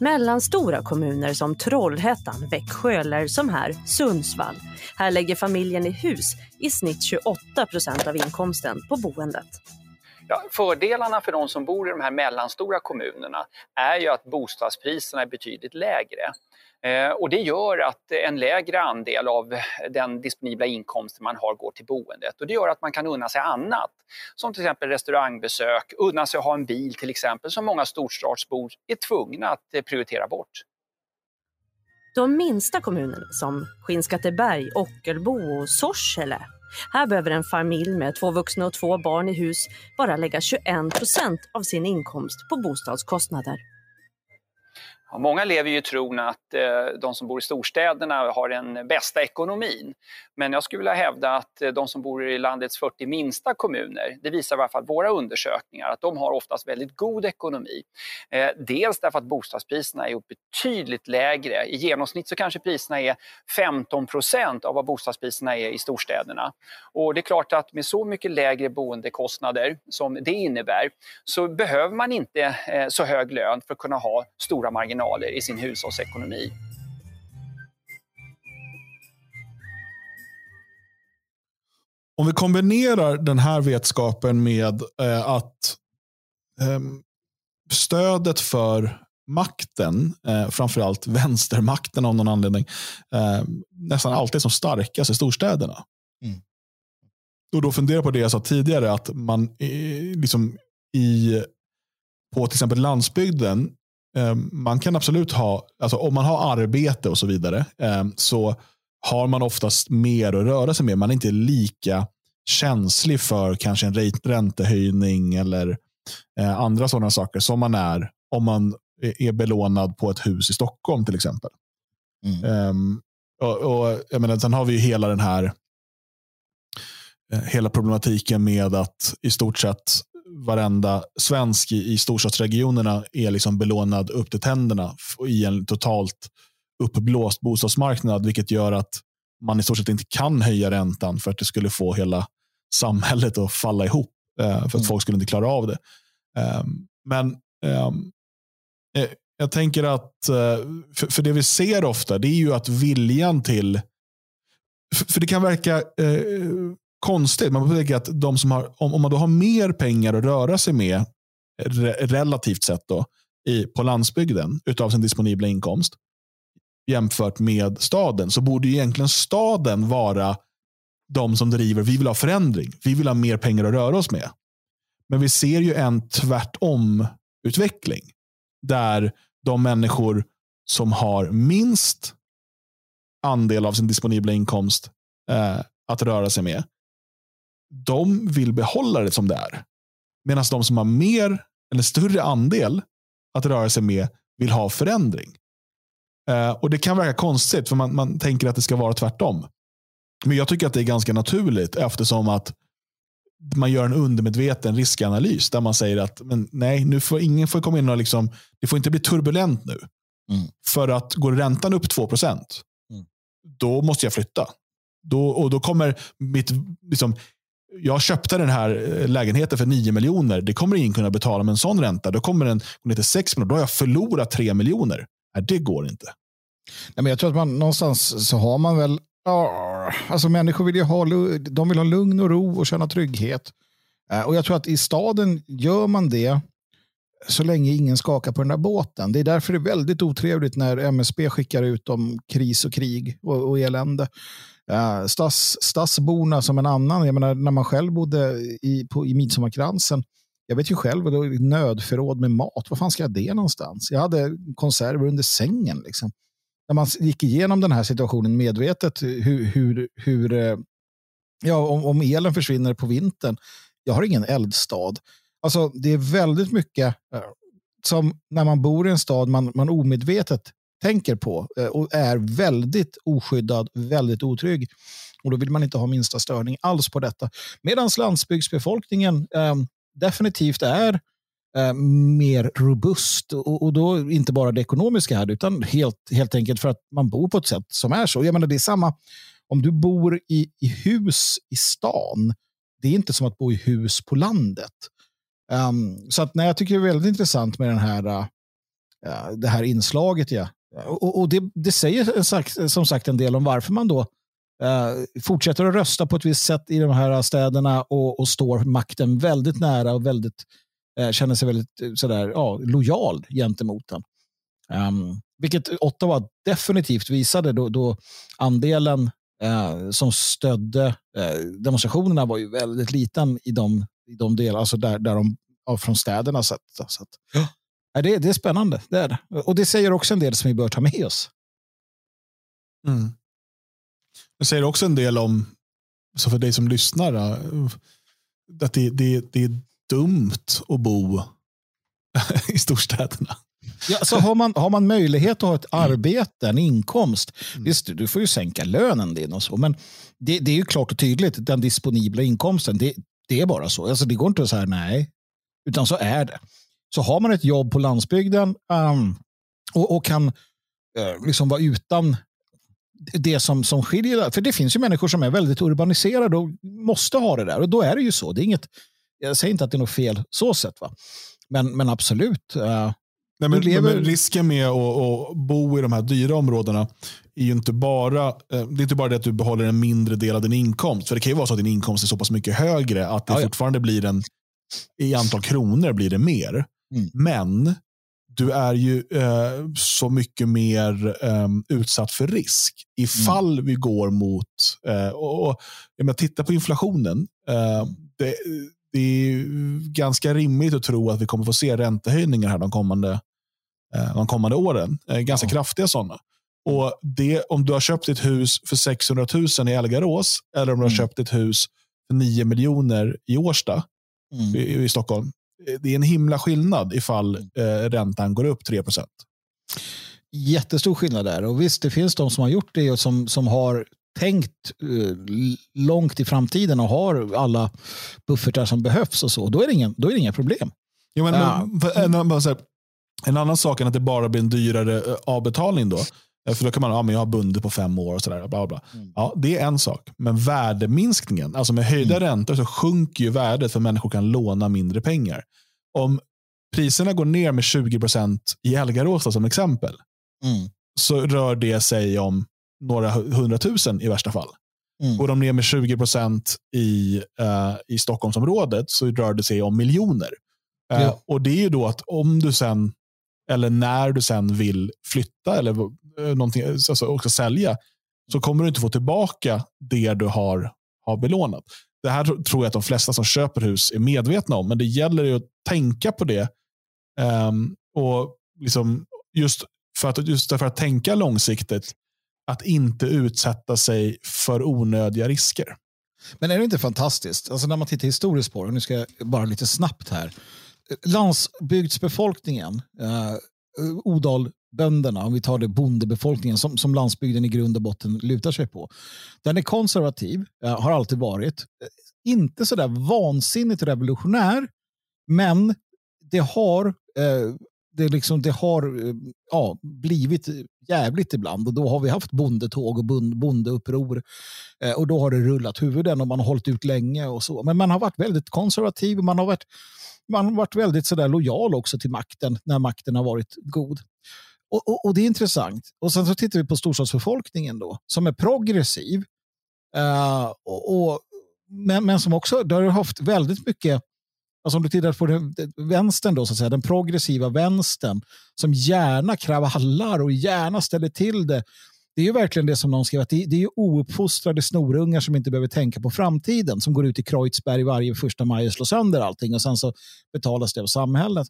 Mellanstora kommuner som Trollhättan, Växjö eller som här Sundsvall. Här lägger familjen i hus i snitt 28 procent av inkomsten på boendet. Ja, fördelarna för de som bor i de här mellanstora kommunerna är ju att bostadspriserna är betydligt lägre. Eh, och det gör att en lägre andel av den disponibla inkomsten man har går till boendet. Och det gör att man kan unna sig annat, som till exempel restaurangbesök, unna sig att ha en bil till exempel, som många storstadsbor är tvungna att eh, prioritera bort. De minsta kommunerna som Skinnskatteberg, Ockelbo och Sorsele här behöver en familj med två vuxna och två barn i hus bara lägga 21 procent av sin inkomst på bostadskostnader. Ja, många lever ju i tron att eh, de som bor i storstäderna har den bästa ekonomin. Men jag skulle vilja hävda att eh, de som bor i landets 40 minsta kommuner, det visar i alla fall våra undersökningar, att de har oftast väldigt god ekonomi. Eh, dels därför att bostadspriserna är betydligt lägre. I genomsnitt så kanske priserna är 15 procent av vad bostadspriserna är i storstäderna. Och det är klart att med så mycket lägre boendekostnader som det innebär så behöver man inte eh, så hög lön för att kunna ha stora marginaler i sin hushållsekonomi. Om vi kombinerar den här vetskapen med eh, att eh, stödet för makten, eh, framförallt vänstermakten av någon anledning, eh, nästan alltid är som starkast i storstäderna. Mm. Och då funderar på det jag sa tidigare, att man eh, liksom i, på till exempel landsbygden, man kan absolut ha, alltså om man har arbete och så vidare, eh, så har man oftast mer att röra sig med. Man är inte lika känslig för kanske en räntehöjning eller eh, andra sådana saker som man är om man är belånad på ett hus i Stockholm till exempel. Mm. Um, och, och, jag menar, sen har vi ju hela den här eh, hela problematiken med att i stort sett varenda svensk i, i storstadsregionerna är liksom belånad upp till tänderna i en totalt uppblåst bostadsmarknad, vilket gör att man i stort sett inte kan höja räntan för att det skulle få hela samhället att falla ihop. Eh, för att mm. folk skulle inte klara av det. Ehm, men ehm, eh, jag tänker att, eh, för det vi ser ofta, det är ju att viljan till, för det kan verka konstigt, man får tänka att de som har, om, man då har mer pengar att röra sig med, relativt sett då, i, på landsbygden, utav sin disponibla inkomst, jämfört med staden, så borde egentligen staden vara de som driver, vi vill ha förändring. Vi vill ha mer pengar att röra oss med. Men vi ser ju en tvärtom-utveckling. Där de människor som har minst andel av sin disponibla inkomst eh, att röra sig med, de vill behålla det som det är. Medan de som har mer eller större andel att röra sig med vill ha förändring. Eh, och Det kan verka konstigt, för man, man tänker att det ska vara tvärtom. Men jag tycker att det är ganska naturligt eftersom att man gör en undermedveten riskanalys där man säger att men nej, nu får ingen får komma in och liksom, det får inte bli turbulent nu. Mm. För att går räntan upp 2 mm. då måste jag flytta. Då, och då kommer mitt, liksom, jag köpte den här eh, lägenheten för 9 miljoner. Det kommer ingen kunna betala med en sån ränta. Då kommer den gå ner till 6 miljoner. Då har jag förlorat 3 miljoner. Nej, det går inte. Nej, men jag tror att man någonstans så har man väl alltså människor vill ju ha, de vill ha lugn och ro och känna trygghet. Eh, och jag tror att i staden gör man det så länge ingen skakar på den där båten. Det är därför det är väldigt otrevligt när MSB skickar ut om kris och krig och, och elände. Eh, uh, stads, stadsborna som en annan, jag menar när man själv bodde i, på, i Midsommarkransen, jag vet ju själv, då, nödförråd med mat, var fan ska jag det någonstans? Jag hade konserver under sängen. Liksom när man gick igenom den här situationen medvetet, hur, hur, hur eh, ja, om, om elen försvinner på vintern. Jag har ingen eldstad. Alltså, det är väldigt mycket eh, som när man bor i en stad man, man omedvetet tänker på eh, och är väldigt oskyddad, väldigt otrygg. Och då vill man inte ha minsta störning alls på detta. Medan landsbygdsbefolkningen eh, definitivt är eh, mer robust. Och, och, då inte bara det ekonomiska här, utan helt, helt enkelt för att man bor på ett sätt som är så. Jag menar, det är samma om du bor i, i hus i stan. Det är inte som att bo i hus på landet. Um, så att, nej, jag tycker det är väldigt intressant med den här, uh, det här inslaget. jag och, och det, det, säger som sagt en del om varför man då eh, fortsätter att rösta på ett visst sätt i de här städerna och, och står makten väldigt nära och väldigt, eh, känner sig väldigt eh, sådär, ja, lojal gentemot den. Um, vilket Ottawa definitivt visade då, då andelen eh, som stödde eh, demonstrationerna var ju väldigt liten i de, i de delar, alltså där, där de ja, från städerna. Så, att, så att, ja, det, det är spännande, det är det. Och det säger också en del som vi bör ta med oss. Mm. Det säger också en del om, så för dig som lyssnar, att det, det, det är dumt att bo i storstäderna. Ja, så har, man, har man möjlighet att ha ett arbete, en inkomst, mm. visst du får ju sänka lönen din och så, men det, det är ju klart och tydligt, den disponibla inkomsten, det, det är bara så. Alltså, det går inte att säga nej, utan så är det. Så har man ett jobb på landsbygden um, och, och, kan uh, liksom vara utan det som, som skiljer. För det finns ju människor som är väldigt urbaniserade och måste ha det där. Och då är det ju så. Det är inget, jag säger inte att det är något fel så sett. Va? Men, men absolut. Uh, Nej, men, lever... men risken med att, att, bo i de här dyra områdena är ju inte bara, eh, det är inte bara det att du behåller en mindre del av din inkomst. För det kan ju vara så att din inkomst är så pass mycket högre att det ja, ja. fortfarande blir en, i antal kronor blir det mer. Mm. Men du är ju eh, så mycket mer eh, utsatt för risk ifall mm. vi går mot, eh, och, och jag menar, titta på inflationen. Eh, det, det är ganska rimligt att tro att vi kommer få se räntehöjningar här de kommande, eh, de kommande åren. Eh, ganska ja. kraftiga sådana. Och det, om du har köpt ett hus för 600 000 i Elgarås eller om du har mm. köpt ett hus för 9 miljoner i Årsta mm. i, i, Stockholm. Eh, det är en himla skillnad ifall mm. eh, räntan går upp 3% Jättestor skillnad där. Och visst, det finns de som har gjort det och som, som har tänkt uh, långt i framtiden och har alla buffertar som behövs och så, då är det, ingen, då är inga problem. Jo, men, ja. en, en, en, annan sak än att det bara blir en dyrare eh, avbetalning då. För då kan man, ja men jag har bundit på fem år och sådär. Bla bla. Mm. Ja, det är en sak. Men värdeminskningen, alltså med höjda mm. räntor så sjunker ju värdet för människor kan låna mindre pengar. Om priserna går ner med 20% i Elgarås som exempel, mm. så rör det sig om några hundratusen i värsta fall. Mm. Går de ner med 20 procent i, uh, i Stockholmsområdet så rör det sig om miljoner. Uh, ja. Och det är ju då att om du sen, eller när du sen vill flytta eller Eh, någonting, eh, alltså ska sälja, så kommer du inte få tillbaka det du har, har belånat. Det här tror jag att de flesta som köper hus är medvetna om, men det gäller ju att tänka på det. Um, och liksom just för att, just för att tänka långsiktigt att inte utsätta sig för onödiga risker. Men är det inte fantastiskt? Alltså när man tittar historiskt på det, nu ska jag bara lite snabbt här. Landsbygdsbefolkningen, eh, bönderna, om vi tar det bondebefolkningen som, som landsbygden i grund och botten lutar sig på. Den är konservativ, eh, har alltid varit. Eh, inte så där vansinnigt revolutionär, men det har eh, det, liksom, det har ja, blivit jävligt ibland och då har vi haft bondetåg och bondeuppror och då har det rullat huvuden och man har hållit ut länge och så. Men man har varit väldigt konservativ och man har varit, man har varit väldigt sådär lojal också till makten när makten har varit god. Och, och, och det är intressant. Och sen så tittar vi på storstadsbefolkningen då som är progressiv. Uh, och, och, men, men som också där har haft väldigt mycket Alltså om du tittar på den, vänstern, då, så att säga, den progressiva vänstern som gärna kravallar och gärna ställer till det. Det är ju verkligen det som någon skrev, att det, det är ouppfostrade snorungar som inte behöver tänka på framtiden, som går ut i Kreuzberg varje första maj och slår sönder allting och sen så betalas det av samhället.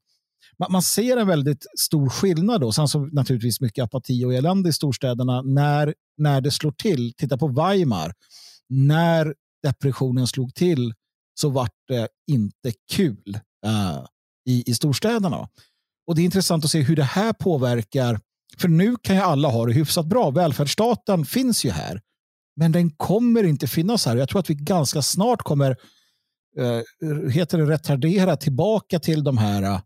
Man, man ser en väldigt stor skillnad då, sen så naturligtvis mycket apati och elände i storstäderna när, när det slår till. Titta på Weimar, när depressionen slog till så vart det inte kul uh, i, i storstäderna. Och Det är intressant att se hur det här påverkar. För nu kan ju alla ha det hyfsat bra. Välfärdsstaten finns ju här. Men den kommer inte finnas här. Jag tror att vi ganska snart kommer uh, heter det, retardera tillbaka till de här uh,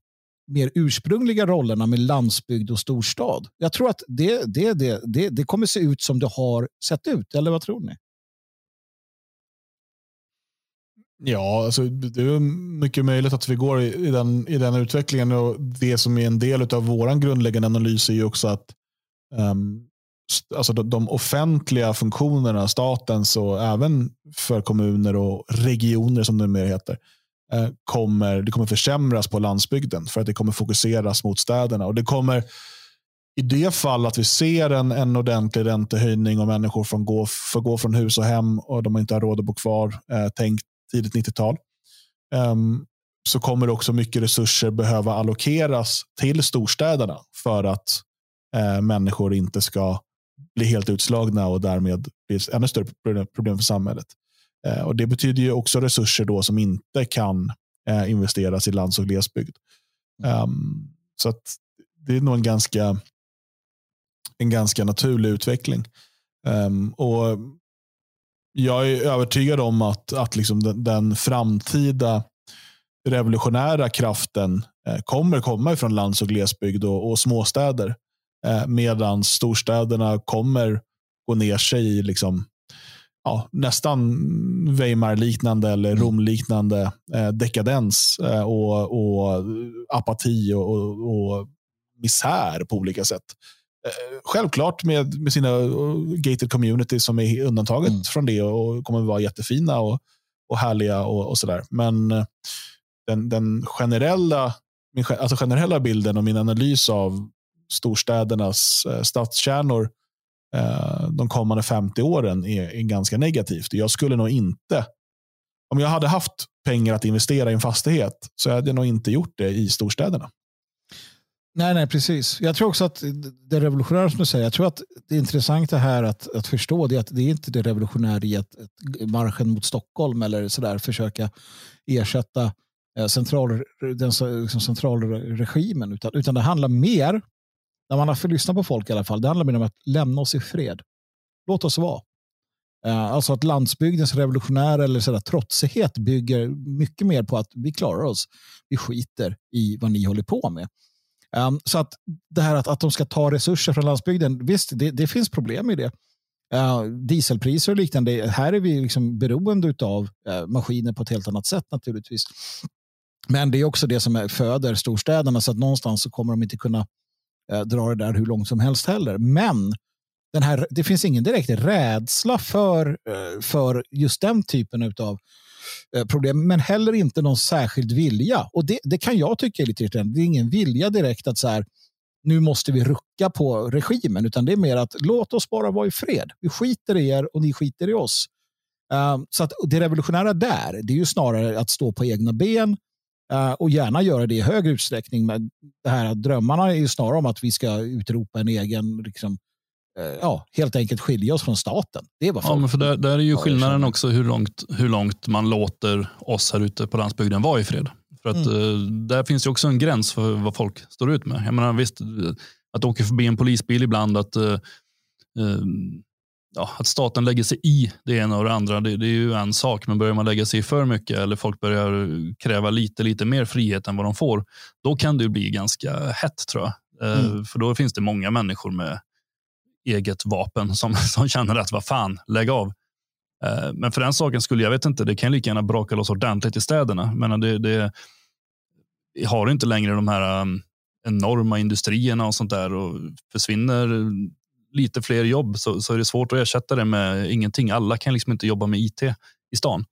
mer ursprungliga rollerna med landsbygd och storstad. Jag tror att det, det, det, det, det kommer se ut som det har sett ut, eller vad tror ni? Ja, alltså, det är mycket möjligt att vi går i, i, den, i den utvecklingen. och Det som är en del av vår grundläggande analys är ju också att um, alltså de, de offentliga funktionerna, statens och även för kommuner och regioner som det mer heter, Eh, kommer, det kommer försämras på landsbygden för att det kommer fokuseras mot städerna. Och det kommer i det fall att vi ser en, en ordentlig räntehöjning och människor får gå, får gå från hus och hem och de inte har råd att bo kvar, eh, tänk tidigt 90-tal, um, ehm, så kommer också mycket resurser behöva allokeras till storstäderna för att eh, människor inte ska bli helt utslagna och därmed bli ett ännu större problem för samhället. Eh, och Det betyder ju också resurser då som inte kan eh, investeras i lands och glesbygd. Um, så att det är nog en ganska, en ganska naturlig utveckling. Um, och Jag är övertygad om att, att liksom den, den framtida revolutionära kraften eh, kommer komma från lands och glesbygd och, och småstäder. Eh, medan storstäderna kommer gå ner sig i liksom, ja, nästan Weimar-liknande eller mm. Rom-liknande eh, dekadens eh, och, och apati och, och, misär på olika sätt. Eh, självklart med, med sina uh, gated communities som är undantaget mm. från det och kommer att vara jättefina och, och härliga och, och sådär. Men eh, den, den generella, min, alltså generella bilden och min analys av storstädernas eh, stadskärnor eh, Eh, de kommande 50 åren är, är ganska negativt. Jag skulle nog inte, om jag hade haft pengar att investera i en fastighet så hade jag nog inte gjort det i storstäderna. Nej, nej, precis. Jag tror också att det revolutionära som du säger, jag tror att det intressanta här att, att förstå det är att det är inte det revolutionära i att, att marschen mot Stockholm eller sådär försöka ersätta eh, central, den liksom centralregimen, utan, utan det handlar mer när man har lyssnat på folk i alla fall, det handlar mer om att lämna oss i fred. Låt oss vara. Eh, alltså att landsbygdens revolutionär eller sådär, trotsighet bygger mycket mer på att vi klarar oss. Vi skiter i vad ni håller på med. Um, så att det här att, att de ska ta resurser från landsbygden, visst, det, det finns problem i det. Uh, dieselpriser och liknande, här är vi liksom beroende av uh, eh, maskiner på ett helt annat sätt naturligtvis. Men det är också det som är, föder storstäderna, så att någonstans så kommer de inte kunna eh, dra det där hur långt som helst heller. Men den här, det finns ingen direkt rädsla för, eh, för just den typen av eh, problem, men heller inte någon särskild vilja. Och det, det kan jag tycka är lite irriterande. Det är ingen vilja direkt att så här, nu måste vi rucka på regimen, utan det är mer att låt oss bara vara i fred. Vi skiter i er och ni skiter i oss. Ehm, så att det revolutionära där, det är ju snarare att stå på egna ben, och gärna göra det i högre utsträckning. Men det här drömmarna är ju snarare om att vi ska utropa en egen, liksom, uh, ja, helt enkelt skilja oss från staten. Det är vad ja, men för där, där är ju skillnaden också hur långt, hur långt man låter oss här ute på landsbygden vara i fred. För att mm. uh, där finns ju också en gräns för vad folk står ut med. Jag menar visst, att åka förbi en polisbil ibland, att ja, att staten lägger sig i det ena och det andra, det, det, är ju en sak. Men börjar man lägga sig i för mycket eller folk börjar kräva lite, lite mer frihet än vad de får, då kan det bli ganska hett tror jag. Eh, mm. För då finns det många människor med eget vapen som, som känner att vad fan, lägg av. Eh, men för den saken skulle jag vet inte, det kan lika gärna braka loss ordentligt i städerna. Men det, det har inte längre de här um, enorma industrierna och sånt där och försvinner lite fler jobb så, så är det svårt att ersätta det med ingenting. Alla kan liksom inte jobba med IT i stan.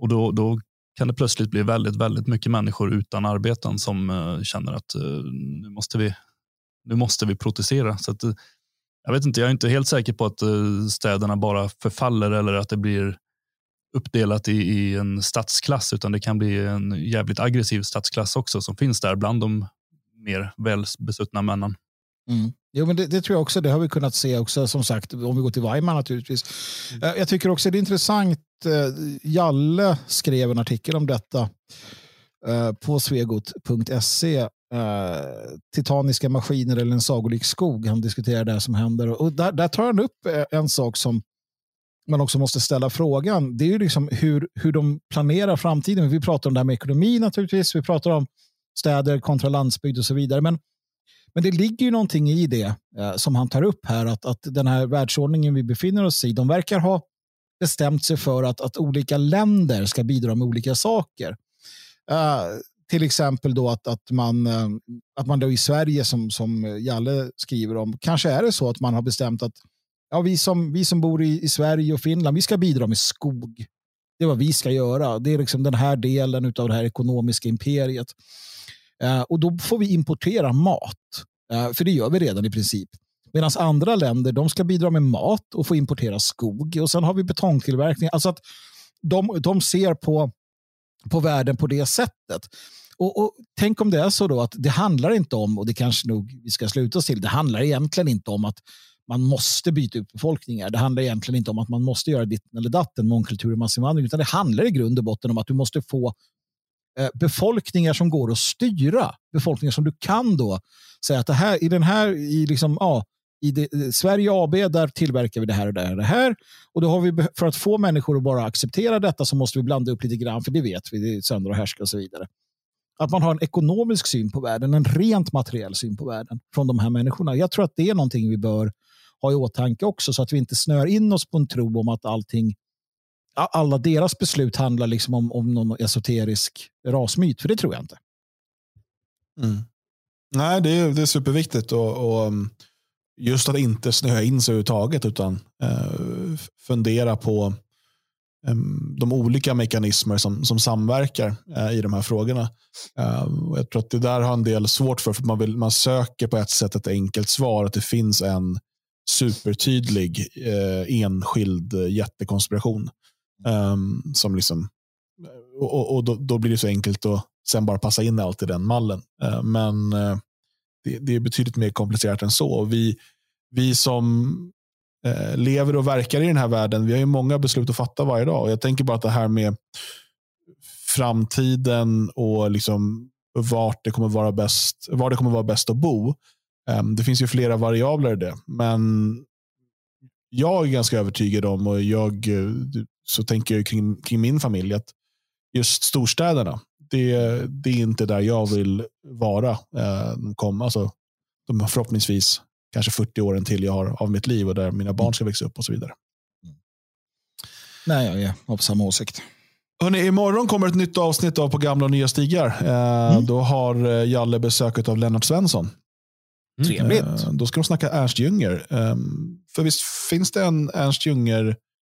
Och då, då kan det plötsligt bli väldigt, väldigt mycket människor utan arbeten som uh, känner att uh, nu, måste vi, nu måste vi protestera. Så att, uh, jag vet inte, jag är inte helt säker på att städerna bara förfaller eller att det blir uppdelat i, i, en stadsklass, utan det kan bli en jävligt aggressiv stadsklass också som finns där bland de mer välbesuttna männen. Mm. Jo, men det, det, tror jag också. Det har vi kunnat se också, som sagt, om vi går till Weimar naturligtvis. Mm. Jag tycker också det är intressant. Eh, Jalle skrev en artikel om detta eh, på svegot.se. Titaniska maskiner eller en sagolik skog. Han diskuterar det som händer. Och där, där tar han upp en sak som man också måste ställa frågan, det är ju liksom hur, hur de planerar framtiden. Vi pratar om det här med ekonomi naturligtvis, vi pratar om städer kontra landsbygd och så vidare. Men, men det ligger ju någonting i det eh, som han tar upp här, att, att den här världsordningen vi befinner oss i, de verkar ha bestämt sig för att, att olika länder ska bidra med olika saker. Uh, till exempel då att, att, man, uh, att man då i Sverige, som, som Jalle skriver om, kanske är det så att man har bestämt att ja, vi, som, vi som bor i, i Sverige och Finland, vi ska bidra med skog. Det är vad vi ska göra. Det är liksom den här delen av det här ekonomiska imperiet. Eh, och då får vi importera mat. Eh, för det gör vi redan i princip. Medan andra länder de ska bidra med mat och få importera skog. Och sen har vi betongtillverkning. Alltså att de, de ser på, på världen på det sättet. Och, och, Tänk om det är så då att det handlar inte om, och det kanske nog vi ska sluta oss till, det handlar egentligen inte om att man måste byta ut befolkningar. Det handlar egentligen inte om att man måste göra ditt eller datten, mångkultur och massinvandring, utan det handlar i grund och botten om att du måste få Eh, befolkningar som går att styra. Befolkningar som du kan då säga att det här, i den här, i liksom, ja, i det, eh, Sverige AB, där tillverkar vi det här och det här och det här. Och då har vi, för att få människor att bara acceptera detta så måste vi blanda upp lite grann, för det vet vi, det är sönder och härska och så vidare. Att man har en ekonomisk syn på världen, en rent materiell syn på världen från de här människorna. Jag tror att det är någonting vi bör ha i åtanke också, så att vi inte snör in oss på en tro om att allting alla deras beslut handlar liksom om, om någon esoterisk rasmyt, för det tror jag inte. Mm. Nej, det är, det är superviktigt. Och, och mm, just att inte snöa in sig överhuvudtaget utan eh, fundera på eh, de olika mekanismer som, som samverkar eh, i de här frågorna. Eh, jag tror att det där har en del svårt för, för man, vill, man söker på ett sätt ett enkelt svar, att det finns en supertydlig eh, enskild eh, jättekonspiration. Um, som liksom, och, och då, då, blir det så enkelt att sen bara passa in allt i den mallen. Uh, men eh, det, det, är betydligt mer komplicerat än så. Vi, vi som uh, lever och verkar i den här världen, vi har ju många beslut att fatta varje dag. Och jag tänker bara att det här med framtiden och liksom vart det kommer vara bäst, var det kommer vara bäst att bo. Um, det finns ju flera variabler i det. Men jag är ganska övertygad om, och jag eh, så tänker jag kring, kring min familj, att just storstäderna, det, det är inte där jag vill vara. Eh, kom, alltså, de förhoppningsvis kanske 40 åren till jag har av mitt liv och där mina barn ska växa upp och så vidare. Nej, jag är av samma åsikt. Hörrni, imorgon kommer ett nytt avsnitt av På gamla och nya stigar. Eh, mm. Då har eh, Jalle besök av Lennart Svensson. Mm. Trevligt. Eh, då ska de snacka Ernst Jünger. Eh, för visst finns det en Ernst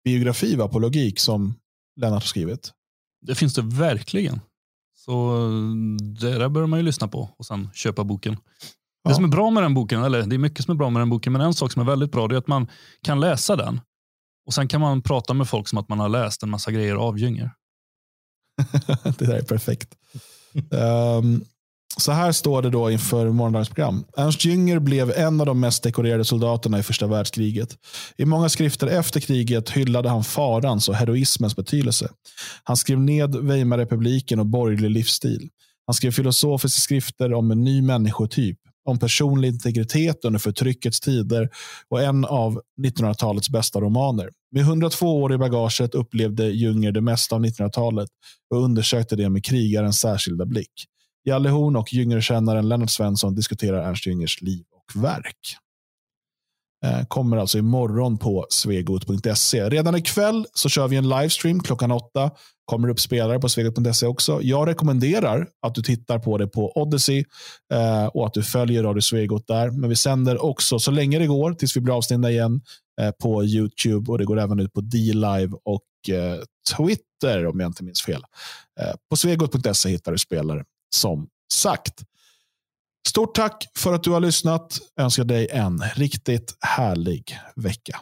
Jünger-biografi på logik som Lennart har skrivit? Det finns det verkligen. Så det där bör man ju lyssna på och sen köpa boken. Ja. Det som är bra med den boken, eller det är mycket som är bra med den boken, men en sak som är väldigt bra är att man kan läsa den och sen kan man prata med folk som att man har läst en massa grejer av Jünger. det där är perfekt. um, så här står det då inför morgondagens program. Ernst Jünger blev en av de mest dekorerade soldaterna i första världskriget. I många skrifter efter kriget hyllade han farans och heroismens betydelse. Han skrev ned Weimarrepubliken och borgerlig livsstil. Han skrev filosofiska skrifter om en ny människotyp, om personlig integritet under förtryckets tider och en av 1900-talets bästa romaner. Med 102 år i bagaget upplevde Junger det mesta av 1900-talet och undersökte det med krigarens särskilda blick. Jalle Horn och Jüngerkännaren Lennart Svensson diskuterar Ernst Jüngers liv och verk. Eh, kommer alltså imorgon på svegot.se. Redan ikväll så kör vi en livestream klockan åtta. Kommer upp spelare på svegot.se också. Jag rekommenderar att du tittar på det på Odyssey eh, och att du följer Radio Svegot där. Men vi sänder också så länge det går tills vi blir avstängda igen eh, på YouTube och det går även ut på D-Live och Twitter om jag inte minns fel. På svegot.se hittar du spelare som sagt. Stort tack för att du har lyssnat. Jag önskar dig en riktigt härlig vecka.